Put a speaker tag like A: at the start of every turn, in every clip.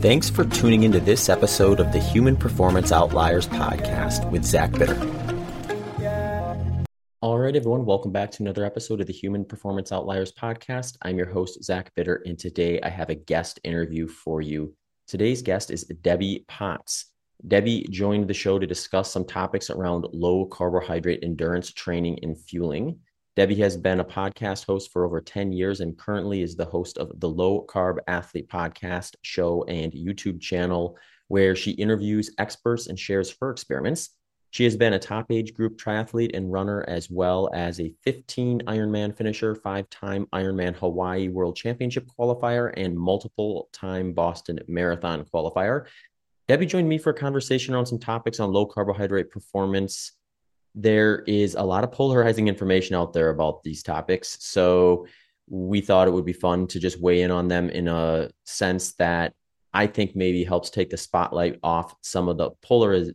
A: Thanks for tuning into this episode of the Human Performance Outliers podcast with Zach Bitter. All right, everyone, welcome back to another episode of the Human Performance Outliers podcast. I'm your host, Zach Bitter, and today I have a guest interview for you. Today's guest is Debbie Potts. Debbie joined the show to discuss some topics around low carbohydrate endurance training and fueling. Debbie has been a podcast host for over 10 years and currently is the host of the Low Carb Athlete podcast show and YouTube channel, where she interviews experts and shares her experiments. She has been a top age group triathlete and runner, as well as a 15 Ironman finisher, five time Ironman Hawaii World Championship qualifier, and multiple time Boston Marathon qualifier. Debbie joined me for a conversation on some topics on low carbohydrate performance there is a lot of polarizing information out there about these topics. So we thought it would be fun to just weigh in on them in a sense that I think maybe helps take the spotlight off some of the polariz-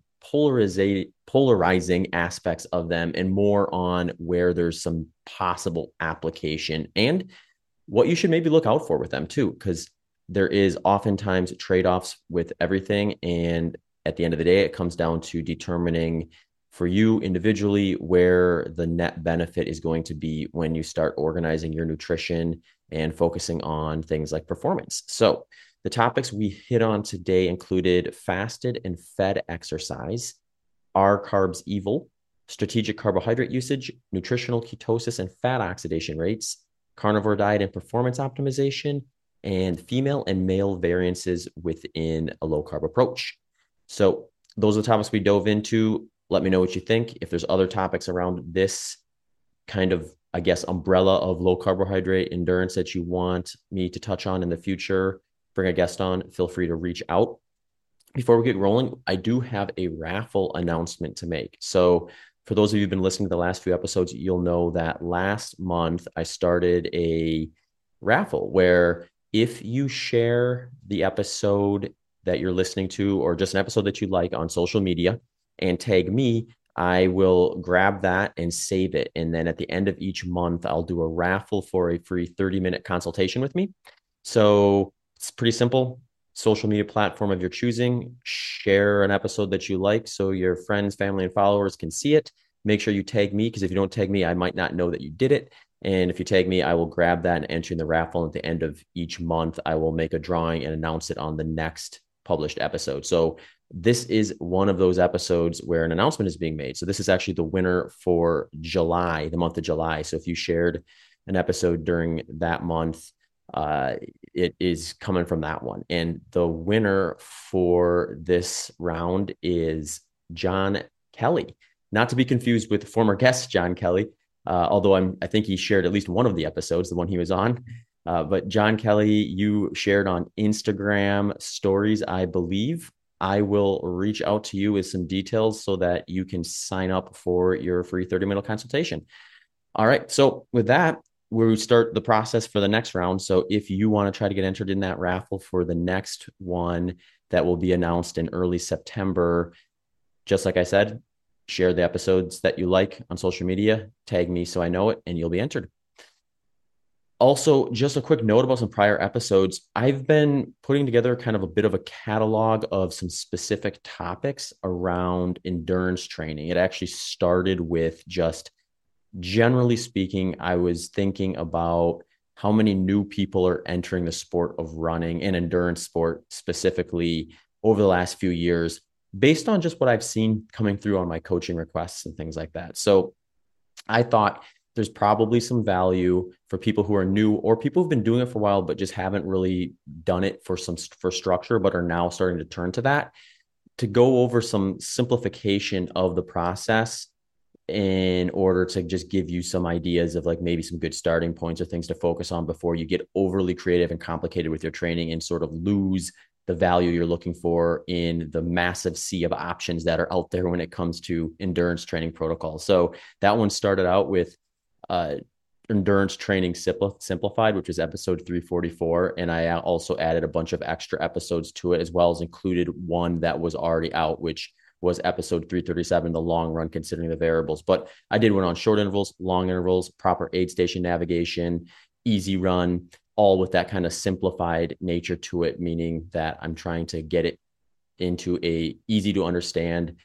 A: polarizing aspects of them and more on where there's some possible application and what you should maybe look out for with them too, because there is oftentimes trade offs with everything. And at the end of the day, it comes down to determining for you individually where the net benefit is going to be when you start organizing your nutrition and focusing on things like performance. So, the topics we hit on today included fasted and fed exercise, are carbs evil, strategic carbohydrate usage, nutritional ketosis and fat oxidation rates, carnivore diet and performance optimization, and female and male variances within a low carb approach. So, those are the topics we dove into. Let me know what you think. If there's other topics around this kind of, I guess, umbrella of low carbohydrate endurance that you want me to touch on in the future, bring a guest on, feel free to reach out. Before we get rolling, I do have a raffle announcement to make. So, for those of you who've been listening to the last few episodes, you'll know that last month I started a raffle where if you share the episode that you're listening to or just an episode that you like on social media, and tag me, I will grab that and save it. And then at the end of each month, I'll do a raffle for a free 30 minute consultation with me. So it's pretty simple. Social media platform of your choosing, share an episode that you like so your friends, family, and followers can see it. Make sure you tag me because if you don't tag me, I might not know that you did it. And if you tag me, I will grab that and enter in the raffle. And at the end of each month, I will make a drawing and announce it on the next published episode. So this is one of those episodes where an announcement is being made. So this is actually the winner for July, the month of July. So if you shared an episode during that month, uh, it is coming from that one. And the winner for this round is John Kelly, not to be confused with former guest John Kelly. Uh, although I'm, I think he shared at least one of the episodes, the one he was on. Uh, but John Kelly, you shared on Instagram stories, I believe, I will reach out to you with some details so that you can sign up for your free 30 minute consultation. All right. So, with that, we start the process for the next round. So, if you want to try to get entered in that raffle for the next one that will be announced in early September, just like I said, share the episodes that you like on social media, tag me so I know it, and you'll be entered. Also, just a quick note about some prior episodes. I've been putting together kind of a bit of a catalog of some specific topics around endurance training. It actually started with just generally speaking, I was thinking about how many new people are entering the sport of running and endurance sport specifically over the last few years based on just what I've seen coming through on my coaching requests and things like that. So I thought there's probably some value for people who are new or people who've been doing it for a while but just haven't really done it for some for structure but are now starting to turn to that to go over some simplification of the process in order to just give you some ideas of like maybe some good starting points or things to focus on before you get overly creative and complicated with your training and sort of lose the value you're looking for in the massive sea of options that are out there when it comes to endurance training protocols. So that one started out with uh, endurance training simplified which is episode 344 and i also added a bunch of extra episodes to it as well as included one that was already out which was episode 337 the long run considering the variables but i did one on short intervals long intervals proper aid station navigation easy run all with that kind of simplified nature to it, meaning that I'm trying to get it into a easy to understand.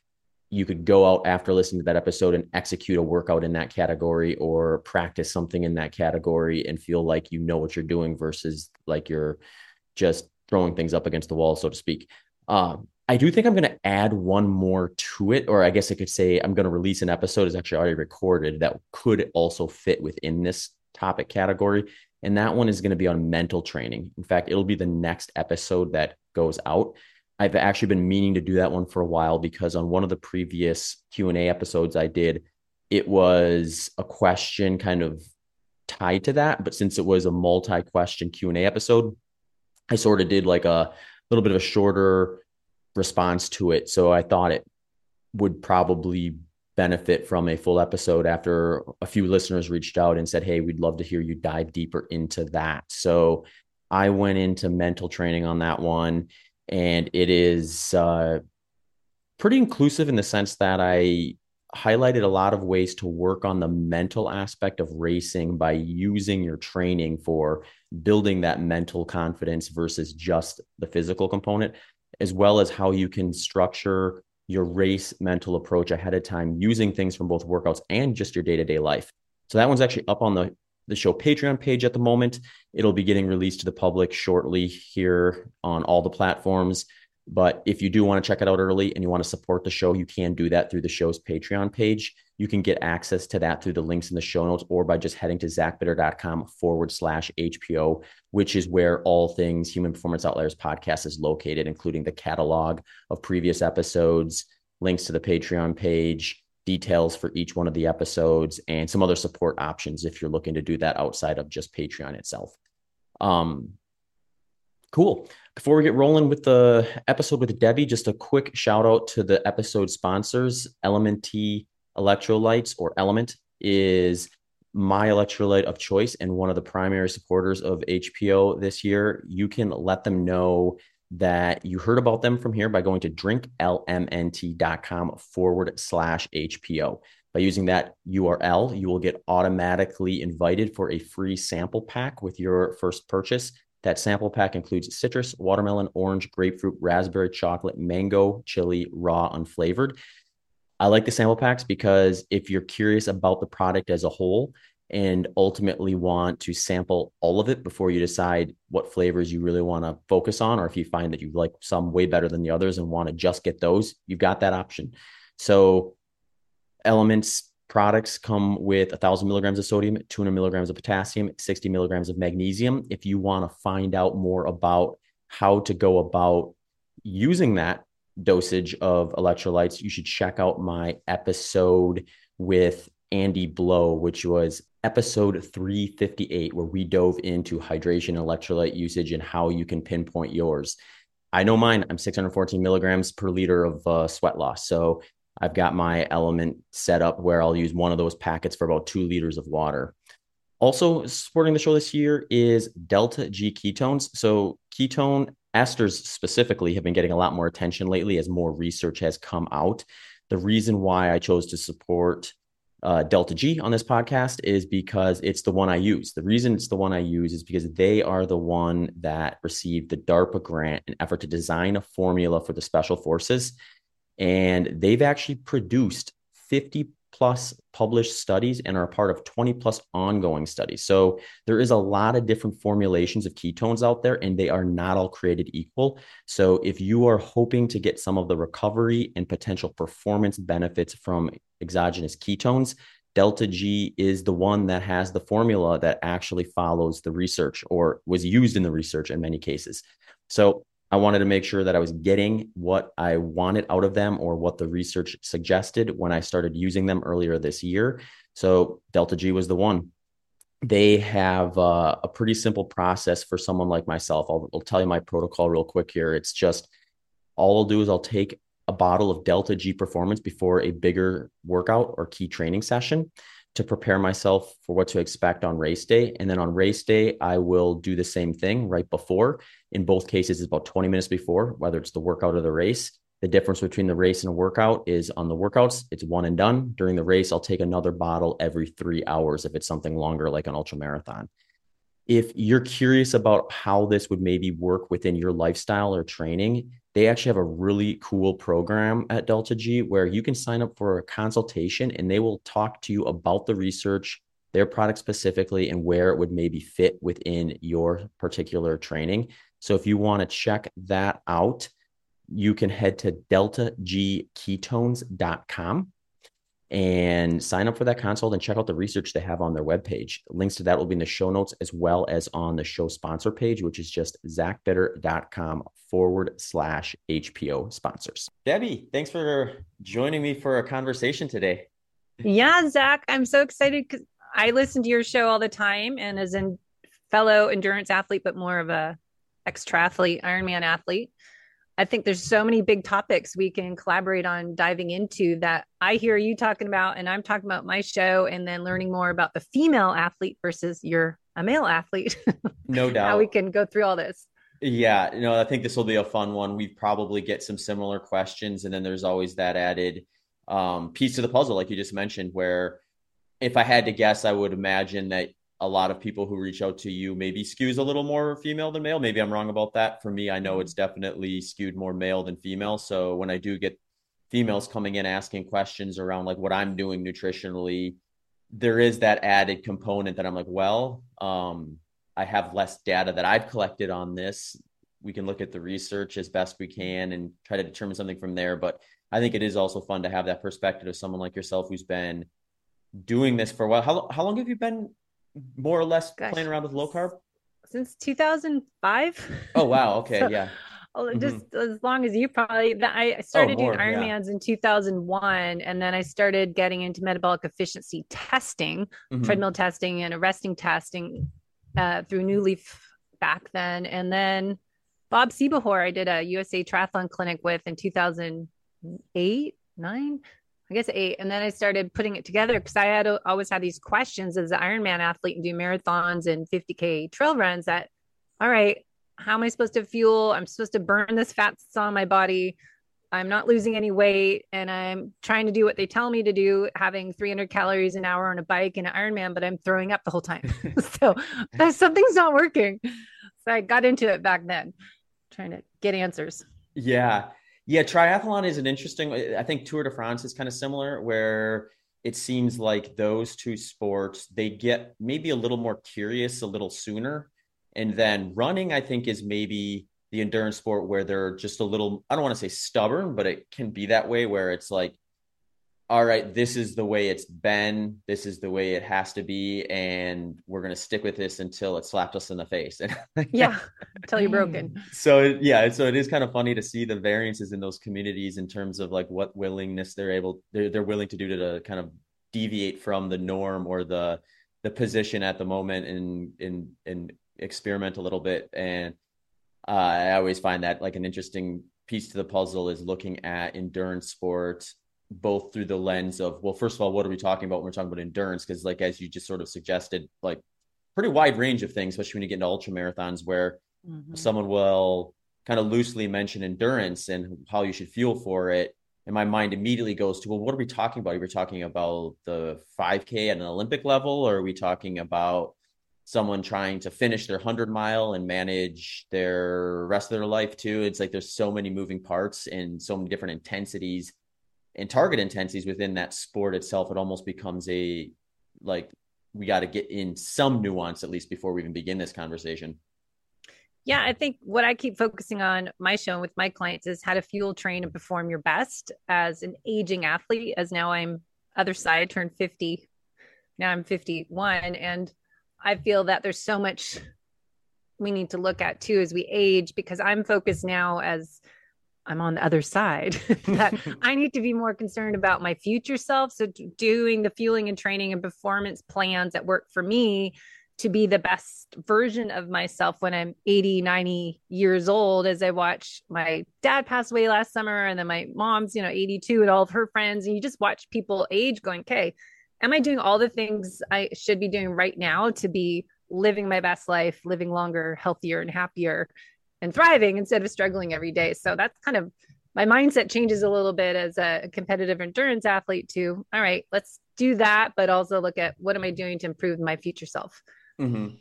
A: You could go out after listening to that episode and execute a workout in that category or practice something in that category and feel like you know what you're doing versus like you're just throwing things up against the wall, so to speak. Um, I do think I'm going to add one more to it, or I guess I could say I'm going to release an episode. It's actually already recorded that could also fit within this topic category. And that one is going to be on mental training. In fact, it'll be the next episode that goes out. I've actually been meaning to do that one for a while because on one of the previous Q&A episodes I did, it was a question kind of tied to that, but since it was a multi-question Q&A episode, I sort of did like a little bit of a shorter response to it. So I thought it would probably benefit from a full episode after a few listeners reached out and said, Hey, we'd love to hear you dive deeper into that. So I went into mental training on that one, and it is uh, pretty inclusive in the sense that I highlighted a lot of ways to work on the mental aspect of racing by using your training for building that mental confidence versus just the physical component, as well as how you can structure your race mental approach ahead of time using things from both workouts and just your day-to-day life. So that one's actually up on the the show Patreon page at the moment. It'll be getting released to the public shortly here on all the platforms. But if you do want to check it out early and you want to support the show, you can do that through the show's Patreon page. You can get access to that through the links in the show notes or by just heading to zachbitter.com forward slash HPO, which is where all things Human Performance Outliers podcast is located, including the catalog of previous episodes, links to the Patreon page, details for each one of the episodes, and some other support options if you're looking to do that outside of just Patreon itself. Um, cool. Before we get rolling with the episode with Debbie, just a quick shout out to the episode sponsors. LMNT Electrolytes or Element is my electrolyte of choice and one of the primary supporters of HPO this year. You can let them know that you heard about them from here by going to drinklmnt.com forward slash HPO. By using that URL, you will get automatically invited for a free sample pack with your first purchase. That sample pack includes citrus, watermelon, orange, grapefruit, raspberry, chocolate, mango, chili, raw, unflavored. I like the sample packs because if you're curious about the product as a whole and ultimately want to sample all of it before you decide what flavors you really want to focus on, or if you find that you like some way better than the others and want to just get those, you've got that option. So, elements products come with 1,000 milligrams of sodium, 200 milligrams of potassium, 60 milligrams of magnesium. If you want to find out more about how to go about using that dosage of electrolytes, you should check out my episode with Andy Blow, which was episode 358, where we dove into hydration electrolyte usage and how you can pinpoint yours. I know mine, I'm 614 milligrams per liter of uh, sweat loss. So I've got my element set up where I'll use one of those packets for about two liters of water. Also supporting the show this year is Delta G ketones. So ketone esters specifically have been getting a lot more attention lately as more research has come out. The reason why I chose to support uh, Delta G on this podcast is because it's the one I use. The reason it's the one I use is because they are the one that received the DARPA grant in effort to design a formula for the special forces and they've actually produced 50 plus published studies and are part of 20 plus ongoing studies. So there is a lot of different formulations of ketones out there, and they are not all created equal. So if you are hoping to get some of the recovery and potential performance benefits from exogenous ketones, Delta G is the one that has the formula that actually follows the research or was used in the research in many cases. So I wanted to make sure that I was getting what I wanted out of them or what the research suggested when I started using them earlier this year. So Delta G was the one. They have uh, a pretty simple process for someone like myself. I'll, I'll tell you my protocol real quick here. It's just all I'll do is I'll take a bottle of Delta G Performance before a bigger workout or key training session to prepare myself for what to expect on race day. And then on race day, I will do the same thing right before. In both cases, it's about 20 minutes before, whether it's the workout or the race. The difference between the race and a workout is on the workouts, it's one and done. During the race, I'll take another bottle every three hours if it's something longer, like an ultra marathon. If you're curious about how this would maybe work within your lifestyle or training, they actually have a really cool program at Delta G where you can sign up for a consultation and they will talk to you about the research, their product specifically, and where it would maybe fit within your particular training. So if you want to check that out, you can head to deltagketones.com and sign up for that consult and check out the research they have on their webpage. Links to that will be in the show notes as well as on the show sponsor page, which is just zachbitter.com forward slash HPO sponsors. Debbie, thanks for joining me for a conversation today.
B: Yeah, Zach, I'm so excited because I listen to your show all the time and as a fellow endurance athlete, but more of a ex triathlete, Ironman athlete. I think there's so many big topics we can collaborate on diving into that I hear you talking about, and I'm talking about my show, and then learning more about the female athlete versus you're a male athlete.
A: No doubt.
B: How we can go through all this.
A: Yeah, you know, I think this will be a fun one. We probably get some similar questions, and then there's always that added um, piece to the puzzle, like you just mentioned, where if I had to guess, I would imagine that a lot of people who reach out to you maybe skews a little more female than male. Maybe I'm wrong about that. For me, I know it's definitely skewed more male than female. So when I do get females coming in asking questions around like what I'm doing nutritionally, there is that added component that I'm like, well, um, I have less data that I've collected on this. We can look at the research as best we can and try to determine something from there. But I think it is also fun to have that perspective of someone like yourself who's been doing this for a while. How, how long have you been more or less Gosh. playing around with low carb?
B: Since 2005.
A: Oh, wow. Okay. so, yeah.
B: Just mm-hmm. as long as you probably, I started oh, more, doing Ironmans yeah. in 2001, and then I started getting into metabolic efficiency testing, mm-hmm. treadmill testing, and arresting testing uh, through New Leaf back then. And then Bob Seebohar, I did a USA Triathlon clinic with in 2008, nine. I guess eight. And then I started putting it together because I had uh, always had these questions as an Ironman athlete and do marathons and 50K trail runs that, all right, how am I supposed to fuel? I'm supposed to burn this fat that's on my body. I'm not losing any weight and I'm trying to do what they tell me to do, having 300 calories an hour on a bike and an Ironman, but I'm throwing up the whole time. so something's not working. So I got into it back then, trying to get answers.
A: Yeah. Yeah, triathlon is an interesting. I think Tour de France is kind of similar, where it seems like those two sports they get maybe a little more curious a little sooner, and then running I think is maybe the endurance sport where they're just a little. I don't want to say stubborn, but it can be that way where it's like all right, this is the way it's been, this is the way it has to be, and we're gonna stick with this until it slapped us in the face.
B: yeah, until you're broken.
A: So yeah, so it is kind of funny to see the variances in those communities in terms of like what willingness they're able they're, they're willing to do to, to kind of deviate from the norm or the the position at the moment and and and experiment a little bit. And uh, I always find that like an interesting piece to the puzzle is looking at endurance sports both through the lens of well first of all what are we talking about when we're talking about endurance? Because like as you just sort of suggested like pretty wide range of things especially when you get into ultra marathons where mm-hmm. someone will kind of loosely mention endurance and how you should fuel for it and my mind immediately goes to well what are we talking about? Are we talking about the 5k at an olympic level or are we talking about someone trying to finish their 100 mile and manage their rest of their life too? It's like there's so many moving parts and so many different intensities and target intensities within that sport itself, it almost becomes a like we got to get in some nuance at least before we even begin this conversation.
B: Yeah, I think what I keep focusing on my show and with my clients is how to fuel, train, and perform your best as an aging athlete. As now I'm other side, turned 50. Now I'm 51. And I feel that there's so much we need to look at too as we age because I'm focused now as I'm on the other side that I need to be more concerned about my future self. So doing the fueling and training and performance plans that work for me to be the best version of myself when I'm 80, 90 years old as I watch my dad pass away last summer and then my mom's, you know, 82 and all of her friends. And you just watch people age going, okay, am I doing all the things I should be doing right now to be living my best life, living longer, healthier, and happier? And thriving instead of struggling every day. So that's kind of my mindset changes a little bit as a competitive endurance athlete to, all right, let's do that, but also look at what am I doing to improve my future self.
A: Mm-hmm.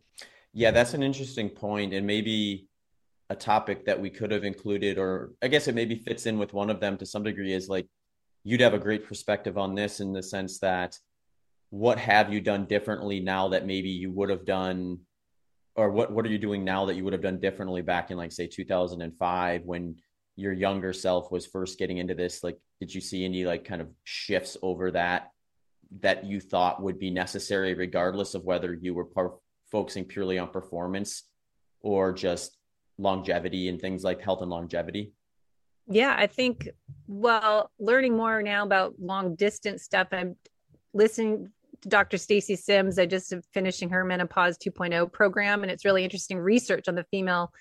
A: Yeah, that's an interesting point, and maybe a topic that we could have included, or I guess it maybe fits in with one of them to some degree, is like you'd have a great perspective on this in the sense that what have you done differently now that maybe you would have done or what what are you doing now that you would have done differently back in like say 2005 when your younger self was first getting into this? Like did you see any like kind of shifts over that that you thought would be necessary regardless of whether you were par- focusing purely on performance or just longevity and things like health and longevity?
B: Yeah i think well learning more now about long distance stuff i'm listening dr stacy sims i just finishing her menopause 2.0 program and it's really interesting research on the female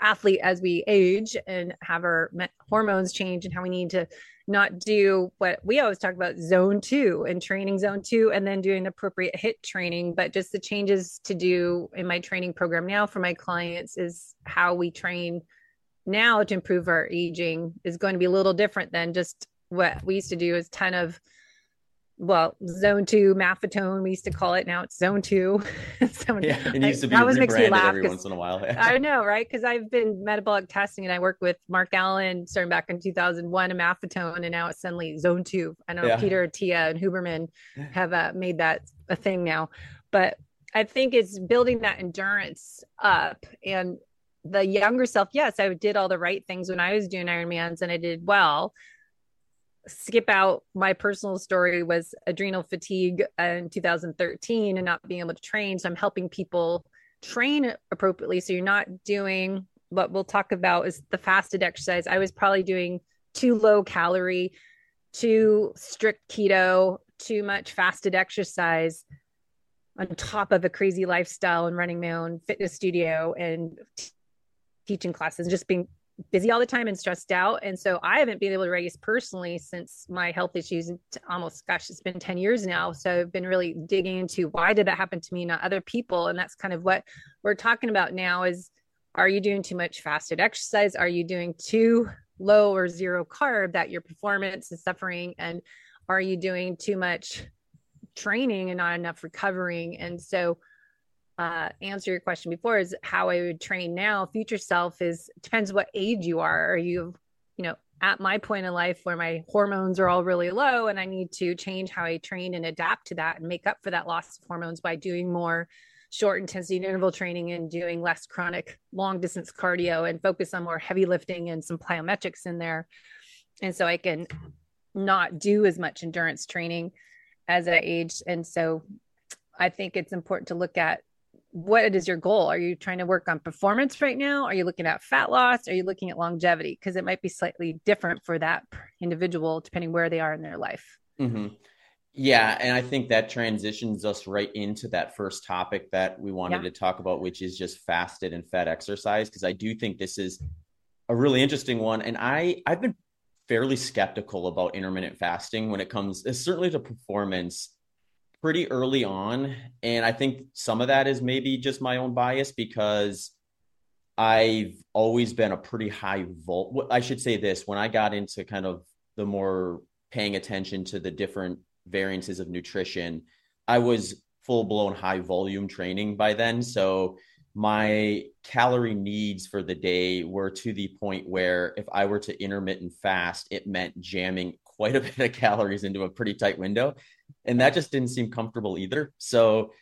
B: athlete as we age and have our hormones change and how we need to not do what we always talk about zone two and training zone two and then doing appropriate HIIT training. But just the changes to do in my training program now for my clients is how we train now to improve our aging is going to be a little different than just what we used to do is ton of well, zone two maffetone, we used to call it. Now it's zone two.
A: so yeah, it used to be that always makes me laugh every once in a while.
B: I know, right? Because I've been metabolic testing and I worked with Mark Allen starting back in 2001 and maffetone, and now it's suddenly zone two. I know yeah. Peter Attia, and Huberman have uh, made that a thing now, but I think it's building that endurance up and the younger self. Yes, I did all the right things when I was doing Ironmans and I did well skip out my personal story was adrenal fatigue in 2013 and not being able to train. So i'm helping people train appropriately. So you're not doing what we'll talk about is the fasted exercise. I was probably doing too low calorie too strict keto too much fasted exercise on top of a crazy lifestyle and running my own fitness studio and t- teaching classes just being busy all the time and stressed out. And so I haven't been able to race personally since my health issues almost, gosh, it's been 10 years now. So I've been really digging into why did that happen to me, not other people. And that's kind of what we're talking about now is are you doing too much fasted exercise? Are you doing too low or zero carb that your performance is suffering? And are you doing too much training and not enough recovering? And so uh, answer your question before is how I would train now. Future self is depends what age you are. Are you, you know, at my point in life where my hormones are all really low and I need to change how I train and adapt to that and make up for that loss of hormones by doing more short intensity interval training and doing less chronic long distance cardio and focus on more heavy lifting and some plyometrics in there. And so I can not do as much endurance training as I age. And so I think it's important to look at what is your goal? Are you trying to work on performance right now? Are you looking at fat loss? Are you looking at longevity? Because it might be slightly different for that individual depending where they are in their life.
A: Mm-hmm. Yeah, and I think that transitions us right into that first topic that we wanted yeah. to talk about, which is just fasted and fed exercise. Because I do think this is a really interesting one, and I I've been fairly skeptical about intermittent fasting when it comes, certainly to performance pretty early on. And I think some of that is maybe just my own bias because I've always been a pretty high volt. I should say this when I got into kind of the more paying attention to the different variances of nutrition, I was full blown high volume training by then. So my calorie needs for the day were to the point where if I were to intermittent fast, it meant jamming quite a bit of calories into a pretty tight window. And that just didn't seem comfortable either. So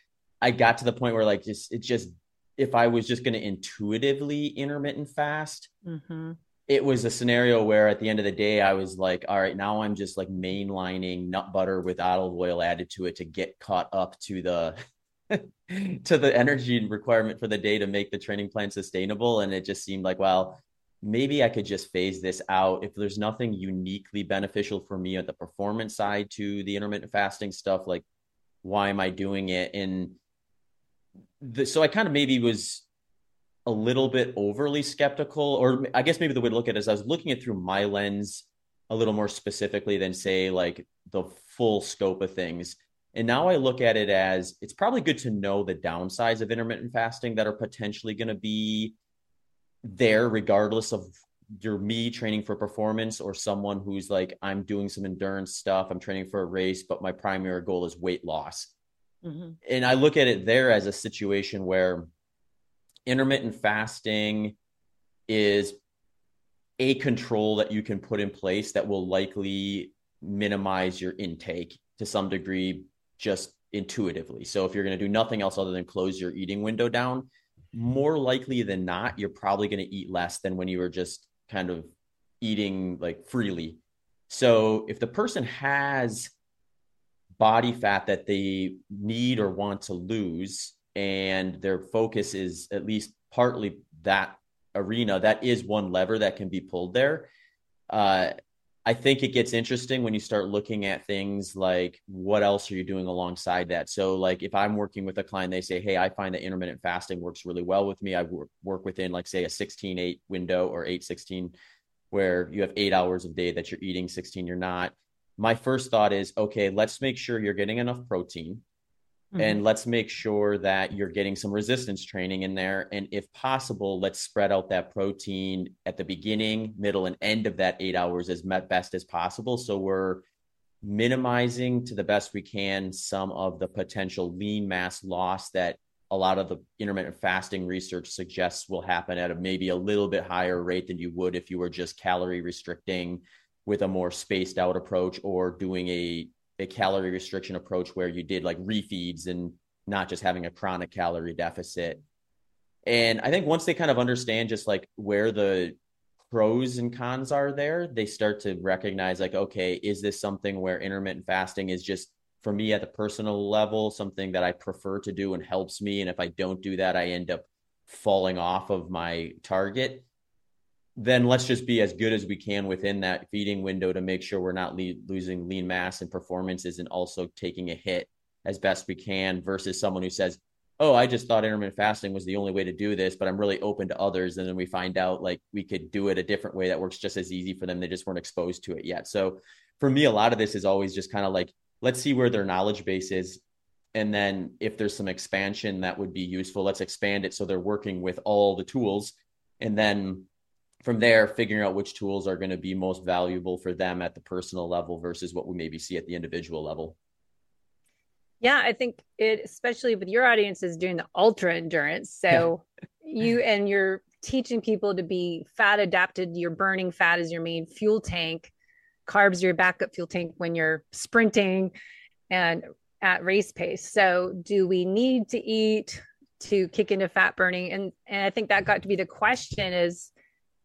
A: I got to the point where like just it just if I was just going to intuitively intermittent fast, mm-hmm. it was a scenario where at the end of the day I was like, all right, now I'm just like mainlining nut butter with olive oil added to it to get caught up to the to the energy requirement for the day to make the training plan sustainable. And it just seemed like, well, maybe I could just phase this out. If there's nothing uniquely beneficial for me at the performance side to the intermittent fasting stuff, like why am I doing it? And the, so I kind of maybe was a little bit overly skeptical, or I guess maybe the way to look at it is I was looking at through my lens a little more specifically than say like the full scope of things. And now I look at it as it's probably good to know the downsides of intermittent fasting that are potentially going to be there regardless of your me training for performance or someone who's like i'm doing some endurance stuff i'm training for a race but my primary goal is weight loss mm-hmm. and i look at it there as a situation where intermittent fasting is a control that you can put in place that will likely minimize your intake to some degree just intuitively. So if you're going to do nothing else other than close your eating window down, more likely than not, you're probably going to eat less than when you were just kind of eating like freely. So if the person has body fat that they need or want to lose, and their focus is at least partly that arena, that is one lever that can be pulled there. Uh, I think it gets interesting when you start looking at things like what else are you doing alongside that. So, like if I'm working with a client, they say, "Hey, I find that intermittent fasting works really well with me. I work, within like say a 16-8 window or 8-16, where you have eight hours a day that you're eating, 16 you're not." My first thought is, okay, let's make sure you're getting enough protein Mm-hmm. And let's make sure that you're getting some resistance training in there. And if possible, let's spread out that protein at the beginning, middle, and end of that eight hours as best as possible. So we're minimizing to the best we can some of the potential lean mass loss that a lot of the intermittent fasting research suggests will happen at a maybe a little bit higher rate than you would if you were just calorie restricting with a more spaced out approach or doing a a calorie restriction approach where you did like refeeds and not just having a chronic calorie deficit. And I think once they kind of understand just like where the pros and cons are there, they start to recognize like, okay, is this something where intermittent fasting is just for me at the personal level, something that I prefer to do and helps me. And if I don't do that, I end up falling off of my target then let's just be as good as we can within that feeding window to make sure we're not le- losing lean mass and performances and also taking a hit as best we can versus someone who says, Oh, I just thought intermittent fasting was the only way to do this, but I'm really open to others. And then we find out like we could do it a different way that works just as easy for them. They just weren't exposed to it yet. So for me, a lot of this is always just kind of like, let's see where their knowledge base is. And then if there's some expansion that would be useful, let's expand it so they're working with all the tools. And then from there, figuring out which tools are going to be most valuable for them at the personal level versus what we maybe see at the individual level.
B: Yeah, I think it, especially with your audience, is doing the ultra endurance. So you and you're teaching people to be fat adapted. You're burning fat as your main fuel tank, carbs your backup fuel tank when you're sprinting and at race pace. So, do we need to eat to kick into fat burning? And and I think that got to be the question: is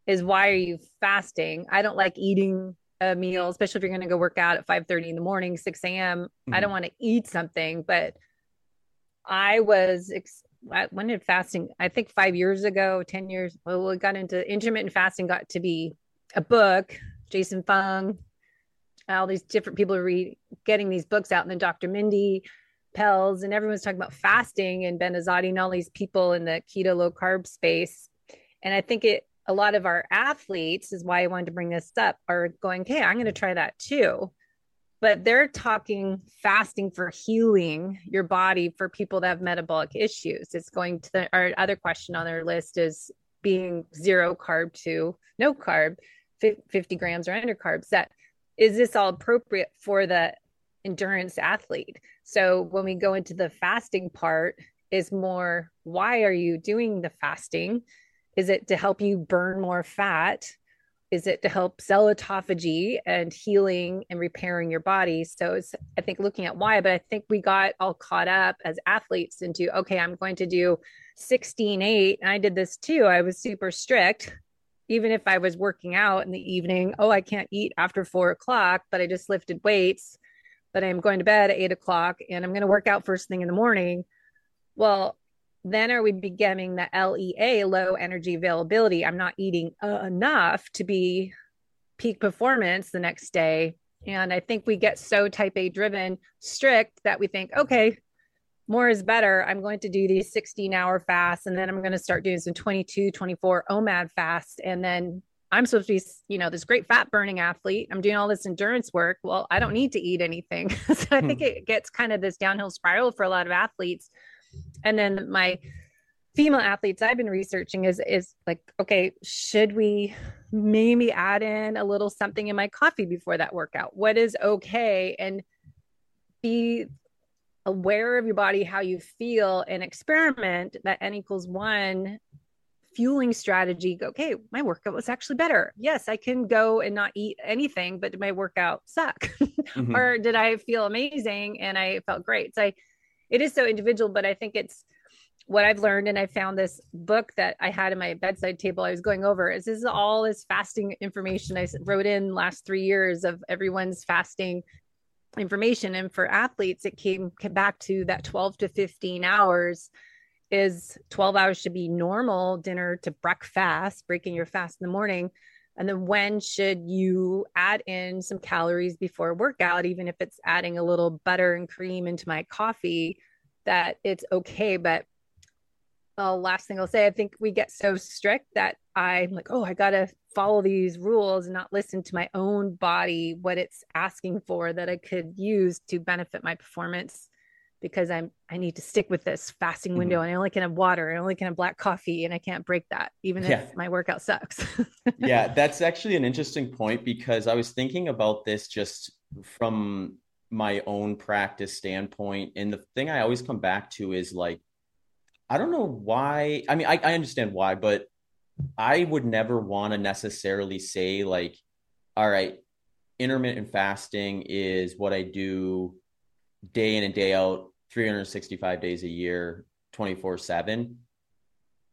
B: is why are you fasting? I don't like eating a meal, especially if you're going to go work out at 5 30 in the morning, 6 a.m. Mm-hmm. I don't want to eat something, but I was, ex- when did fasting, I think five years ago, 10 years, well, we got into intermittent fasting, got to be a book, Jason Fung, all these different people are read, getting these books out, and then Dr. Mindy Pelz, and everyone's talking about fasting and Ben Azadi and all these people in the keto low carb space. And I think it a lot of our athletes is why I wanted to bring this up are going, okay, I'm going to try that too. But they're talking fasting for healing your body for people that have metabolic issues. It's going to the, our other question on their list is being zero carb to no carb, 50 grams or under carbs. That is this all appropriate for the endurance athlete? So when we go into the fasting part, is more why are you doing the fasting? Is it to help you burn more fat? Is it to help cell autophagy and healing and repairing your body? So it's, I think, looking at why, but I think we got all caught up as athletes into, okay, I'm going to do 16, 8. And I did this too. I was super strict. Even if I was working out in the evening, oh, I can't eat after four o'clock, but I just lifted weights, but I'm going to bed at eight o'clock and I'm going to work out first thing in the morning. Well, then are we becoming the LEA, low energy availability? I'm not eating uh, enough to be peak performance the next day. And I think we get so type A driven, strict that we think, okay, more is better. I'm going to do these 16 hour fasts and then I'm going to start doing some 22, 24 OMAD fast. And then I'm supposed to be, you know, this great fat burning athlete. I'm doing all this endurance work. Well, I don't need to eat anything. so I think hmm. it gets kind of this downhill spiral for a lot of athletes and then my female athletes I've been researching is is like, okay, should we maybe add in a little something in my coffee before that workout? What is okay? And be aware of your body, how you feel, and experiment that N equals one fueling strategy. Okay, my workout was actually better. Yes, I can go and not eat anything, but did my workout suck? mm-hmm. or did I feel amazing and I felt great? So I, it is so individual, but I think it's what I've learned, and I found this book that I had in my bedside table. I was going over is this is all this fasting information I wrote in last three years of everyone's fasting information, and for athletes, it came, came back to that 12 to 15 hours. Is 12 hours should be normal dinner to breakfast, breaking your fast in the morning. And then when should you add in some calories before workout, even if it's adding a little butter and cream into my coffee, that it's okay. But uh, last thing I'll say, I think we get so strict that I'm like, oh, I got to follow these rules and not listen to my own body, what it's asking for that I could use to benefit my performance because I'm I need to stick with this fasting window mm-hmm. and I only can have water, I only can have black coffee and I can't break that even yeah. if my workout sucks.
A: yeah, that's actually an interesting point because I was thinking about this just from my own practice standpoint and the thing I always come back to is like I don't know why. I mean, I, I understand why, but I would never want to necessarily say, like, all right, intermittent fasting is what I do day in and day out, 365 days a year, 24 7,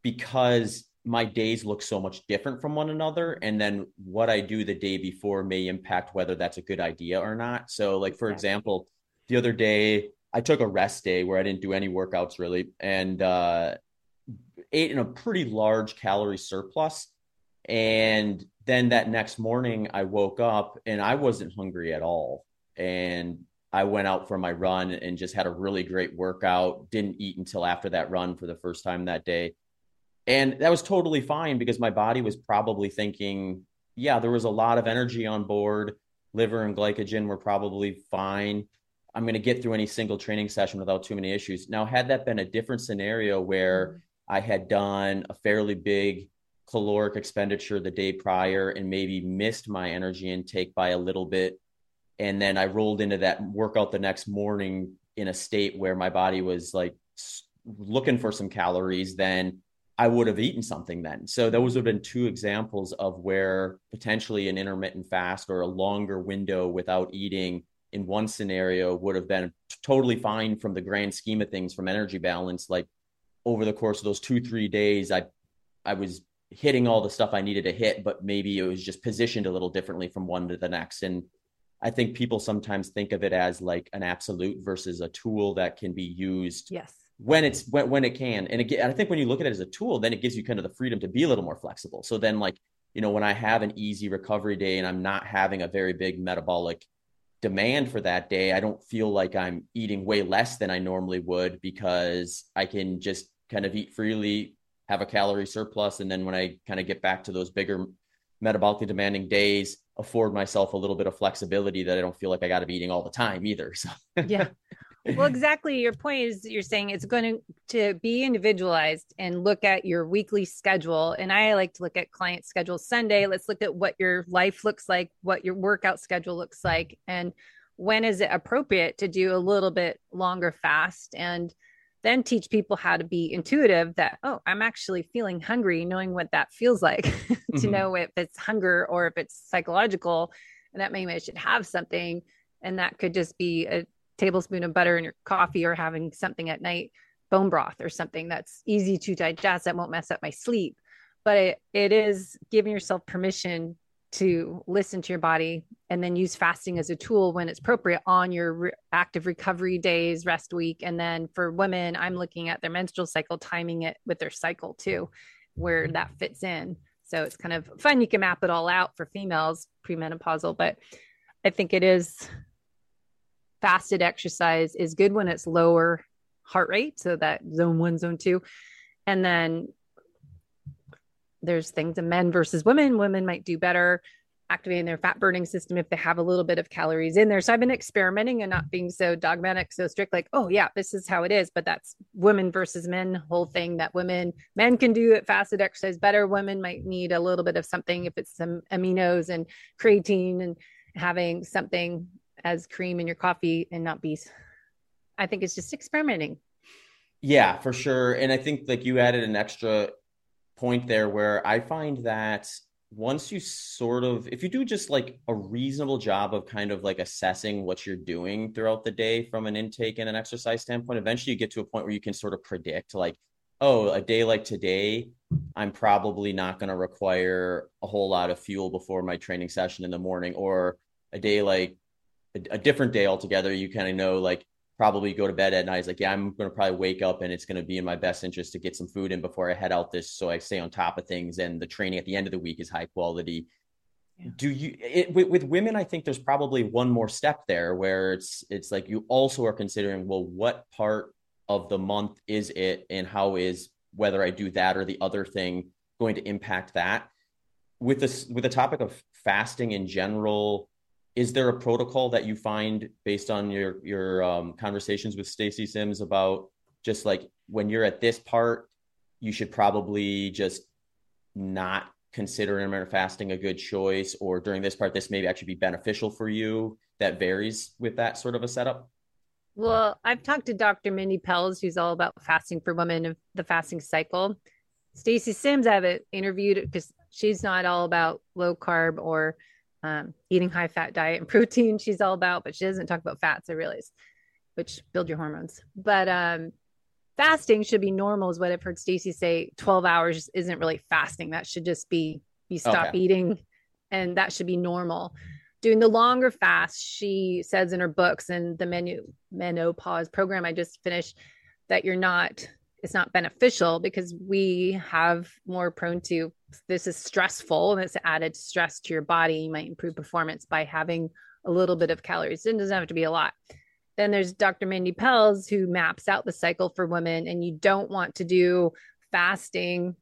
A: because my days look so much different from one another. And then what I do the day before may impact whether that's a good idea or not. So, like, for example, the other day, I took a rest day where I didn't do any workouts really and uh, ate in a pretty large calorie surplus. And then that next morning, I woke up and I wasn't hungry at all. And I went out for my run and just had a really great workout. Didn't eat until after that run for the first time that day. And that was totally fine because my body was probably thinking, yeah, there was a lot of energy on board. Liver and glycogen were probably fine I'm going to get through any single training session without too many issues. Now, had that been a different scenario where mm-hmm. I had done a fairly big caloric expenditure the day prior and maybe missed my energy intake by a little bit, and then I rolled into that workout the next morning in a state where my body was like looking for some calories, then I would have eaten something then. So those would have been two examples of where potentially an intermittent fast or a longer window without eating in one scenario would have been totally fine from the grand scheme of things from energy balance like over the course of those 2 3 days I I was hitting all the stuff I needed to hit but maybe it was just positioned a little differently from one to the next and I think people sometimes think of it as like an absolute versus a tool that can be used
B: yes
A: when it's when, when it can and again I think when you look at it as a tool then it gives you kind of the freedom to be a little more flexible so then like you know when I have an easy recovery day and I'm not having a very big metabolic demand for that day, I don't feel like I'm eating way less than I normally would because I can just kind of eat freely, have a calorie surplus. And then when I kind of get back to those bigger metabolically demanding days, afford myself a little bit of flexibility that I don't feel like I got to be eating all the time either. So,
B: yeah well exactly your point is you're saying it's going to, to be individualized and look at your weekly schedule and i like to look at client schedule sunday let's look at what your life looks like what your workout schedule looks like and when is it appropriate to do a little bit longer fast and then teach people how to be intuitive that oh i'm actually feeling hungry knowing what that feels like to mm-hmm. know if it's hunger or if it's psychological and that maybe i should have something and that could just be a tablespoon of butter in your coffee or having something at night, bone broth or something that's easy to digest that won't mess up my sleep. But it, it is giving yourself permission to listen to your body and then use fasting as a tool when it's appropriate on your re- active recovery days, rest week. And then for women, I'm looking at their menstrual cycle, timing it with their cycle too, where mm-hmm. that fits in. So it's kind of fun. You can map it all out for females premenopausal, but I think it is fasted exercise is good when it's lower heart rate, so that zone one, zone two. And then there's things in men versus women. Women might do better activating their fat burning system if they have a little bit of calories in there. So I've been experimenting and not being so dogmatic, so strict, like, oh, yeah, this is how it is. But that's women versus men whole thing that women, men can do it fasted exercise better. Women might need a little bit of something if it's some aminos and creatine and having something as cream in your coffee and not be I think it's just experimenting.
A: Yeah, for sure. And I think like you added an extra point there where I find that once you sort of if you do just like a reasonable job of kind of like assessing what you're doing throughout the day from an intake and an exercise standpoint eventually you get to a point where you can sort of predict like oh a day like today i'm probably not going to require a whole lot of fuel before my training session in the morning or a day like a, a different day altogether you kind of know like probably go to bed at night. It's like, yeah, I'm going to probably wake up and it's going to be in my best interest to get some food in before I head out this. So I stay on top of things and the training at the end of the week is high quality. Yeah. Do you, it, with, with women, I think there's probably one more step there where it's, it's like you also are considering, well, what part of the month is it and how is whether I do that or the other thing going to impact that with this, with the topic of fasting in general, is there a protocol that you find based on your your um, conversations with Stacy Sims about just like when you're at this part, you should probably just not consider intermittent fasting a good choice, or during this part, this may actually be beneficial for you. That varies with that sort of a setup.
B: Well, I've talked to Dr. Mindy Pelz, who's all about fasting for women of the fasting cycle. Stacy Sims, I have interviewed because she's not all about low carb or um, eating high fat diet and protein she's all about, but she doesn't talk about fats, I realize, which build your hormones. But um, fasting should be normal, is what I've heard Stacy say. 12 hours isn't really fasting. That should just be you stop okay. eating and that should be normal. Doing the longer fast, she says in her books and the menu menopause program I just finished that you're not it's not beneficial because we have more prone to this is stressful and it's added stress to your body. You might improve performance by having a little bit of calories. It doesn't have to be a lot. Then there's Dr. Mindy Pelz who maps out the cycle for women, and you don't want to do fasting.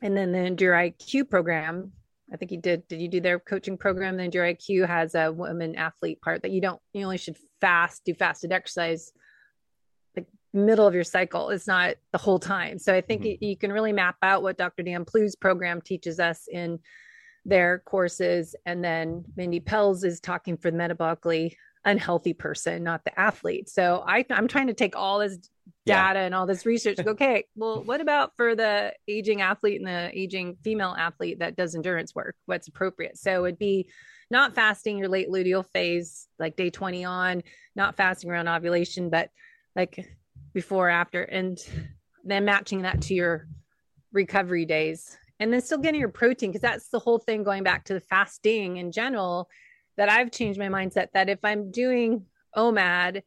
B: And then the Endure IQ program, I think you did. Did you do their coaching program? The Endure IQ has a woman athlete part that you don't, you only should fast, do fasted exercise middle of your cycle. It's not the whole time. So I think mm-hmm. you, you can really map out what Dr. Dan Plews' program teaches us in their courses. And then Mindy Pelz is talking for the metabolically unhealthy person, not the athlete. So I, I'm trying to take all this data yeah. and all this research. Go, okay, well, what about for the aging athlete and the aging female athlete that does endurance work? What's appropriate? So it'd be not fasting your late luteal phase, like day 20 on, not fasting around ovulation, but like before after and then matching that to your recovery days and then still getting your protein because that's the whole thing going back to the fasting in general that I've changed my mindset that if I'm doing OMAD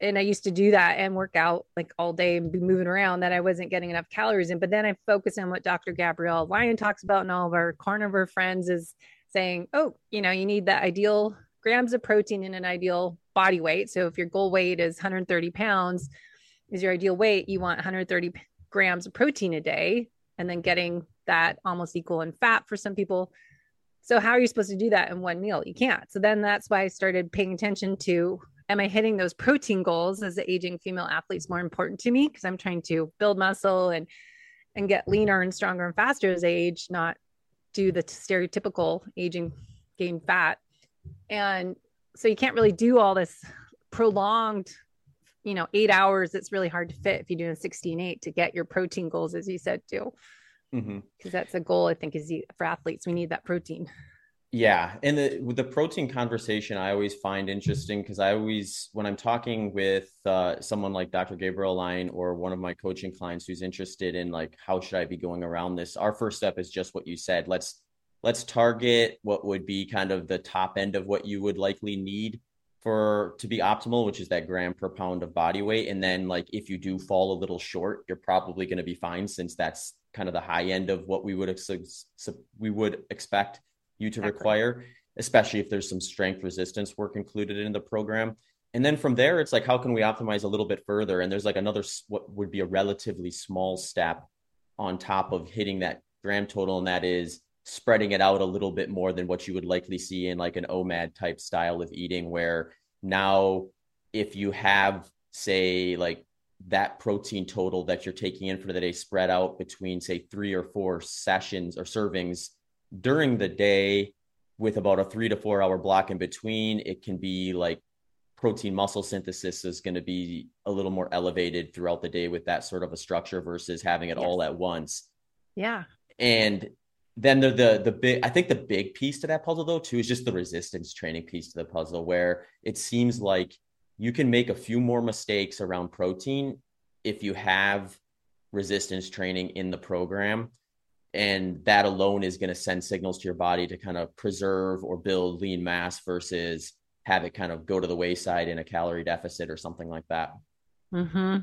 B: and I used to do that and work out like all day and be moving around that I wasn't getting enough calories in. But then I focus on what Dr. Gabrielle Lyon talks about and all of our carnivore friends is saying, oh, you know, you need the ideal grams of protein in an ideal body weight. So if your goal weight is 130 pounds, is your ideal weight, you want 130 grams of protein a day, and then getting that almost equal in fat for some people. So how are you supposed to do that in one meal? You can't. So then that's why I started paying attention to am I hitting those protein goals as the aging female athletes more important to me because I'm trying to build muscle and and get leaner and stronger and faster as I age, not do the stereotypical aging gain fat. And so you can't really do all this prolonged you know eight hours. It's really hard to fit if you're doing 16 8 to get your protein goals as you said too. Because mm-hmm. that's a goal i think is for athletes we need that protein.
A: Yeah. And the with the protein conversation i always find interesting because i always when i'm talking with uh, someone like dr Gabrielle Lyon or one of my coaching clients who's interested in like how should i be going around this our first step is just what you said. Let's let's target what would be kind of the top end of what you would likely need for to be optimal which is that gram per pound of body weight. And then like if you do fall a little short you're probably going to be fine since that's kind of the high end of what we would ex- we would expect you to require especially if there's some strength resistance work included in the program. And then from there it's like how can we optimize a little bit further? And there's like another what would be a relatively small step on top of hitting that gram total and that is spreading it out a little bit more than what you would likely see in like an OMAD type style of eating, where now if you have, say, like that protein total that you're taking in for the day spread out between, say, three or four sessions or servings during the day with about a three to four hour block in between, it can be like protein muscle synthesis is going to be a little more elevated throughout the day with that sort of a structure versus having it yes. all at once.
B: Yeah.
A: And then the, the the big I think the big piece to that puzzle though too is just the resistance training piece to the puzzle where it seems like you can make a few more mistakes around protein if you have resistance training in the program and that alone is going to send signals to your body to kind of preserve or build lean mass versus have it kind of go to the wayside in a calorie deficit or something like that.
B: Mm-hmm.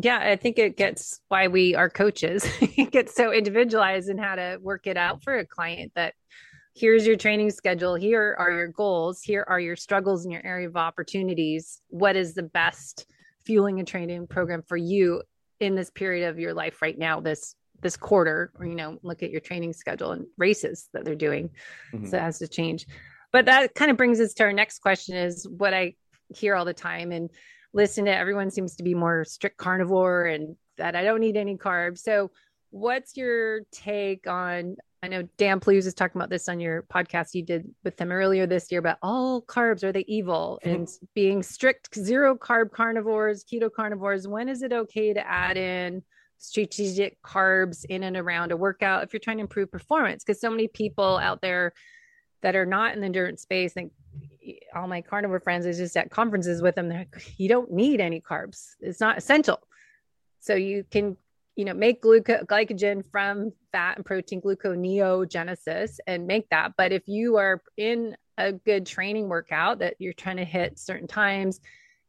B: Yeah, I think it gets why we are coaches. it gets so individualized in how to work it out for a client that here's your training schedule, here are your goals, here are your struggles in your area of opportunities. What is the best fueling and training program for you in this period of your life right now, this this quarter, or you know, look at your training schedule and races that they're doing. Mm-hmm. So it has to change. But that kind of brings us to our next question is what I hear all the time and listen to everyone seems to be more strict carnivore and that I don't need any carbs. So what's your take on I know Dan Plews is talking about this on your podcast you did with them earlier this year about all carbs are they evil mm-hmm. and being strict zero carb carnivores, keto carnivores. When is it okay to add in strategic carbs in and around a workout if you're trying to improve performance? Because so many people out there that are not in the endurance space think all my carnivore friends is just at conferences with them. They're like, you don't need any carbs. It's not essential. So you can you know, make gluco- glycogen from fat and protein gluconeogenesis and make that. But if you are in a good training workout that you're trying to hit certain times,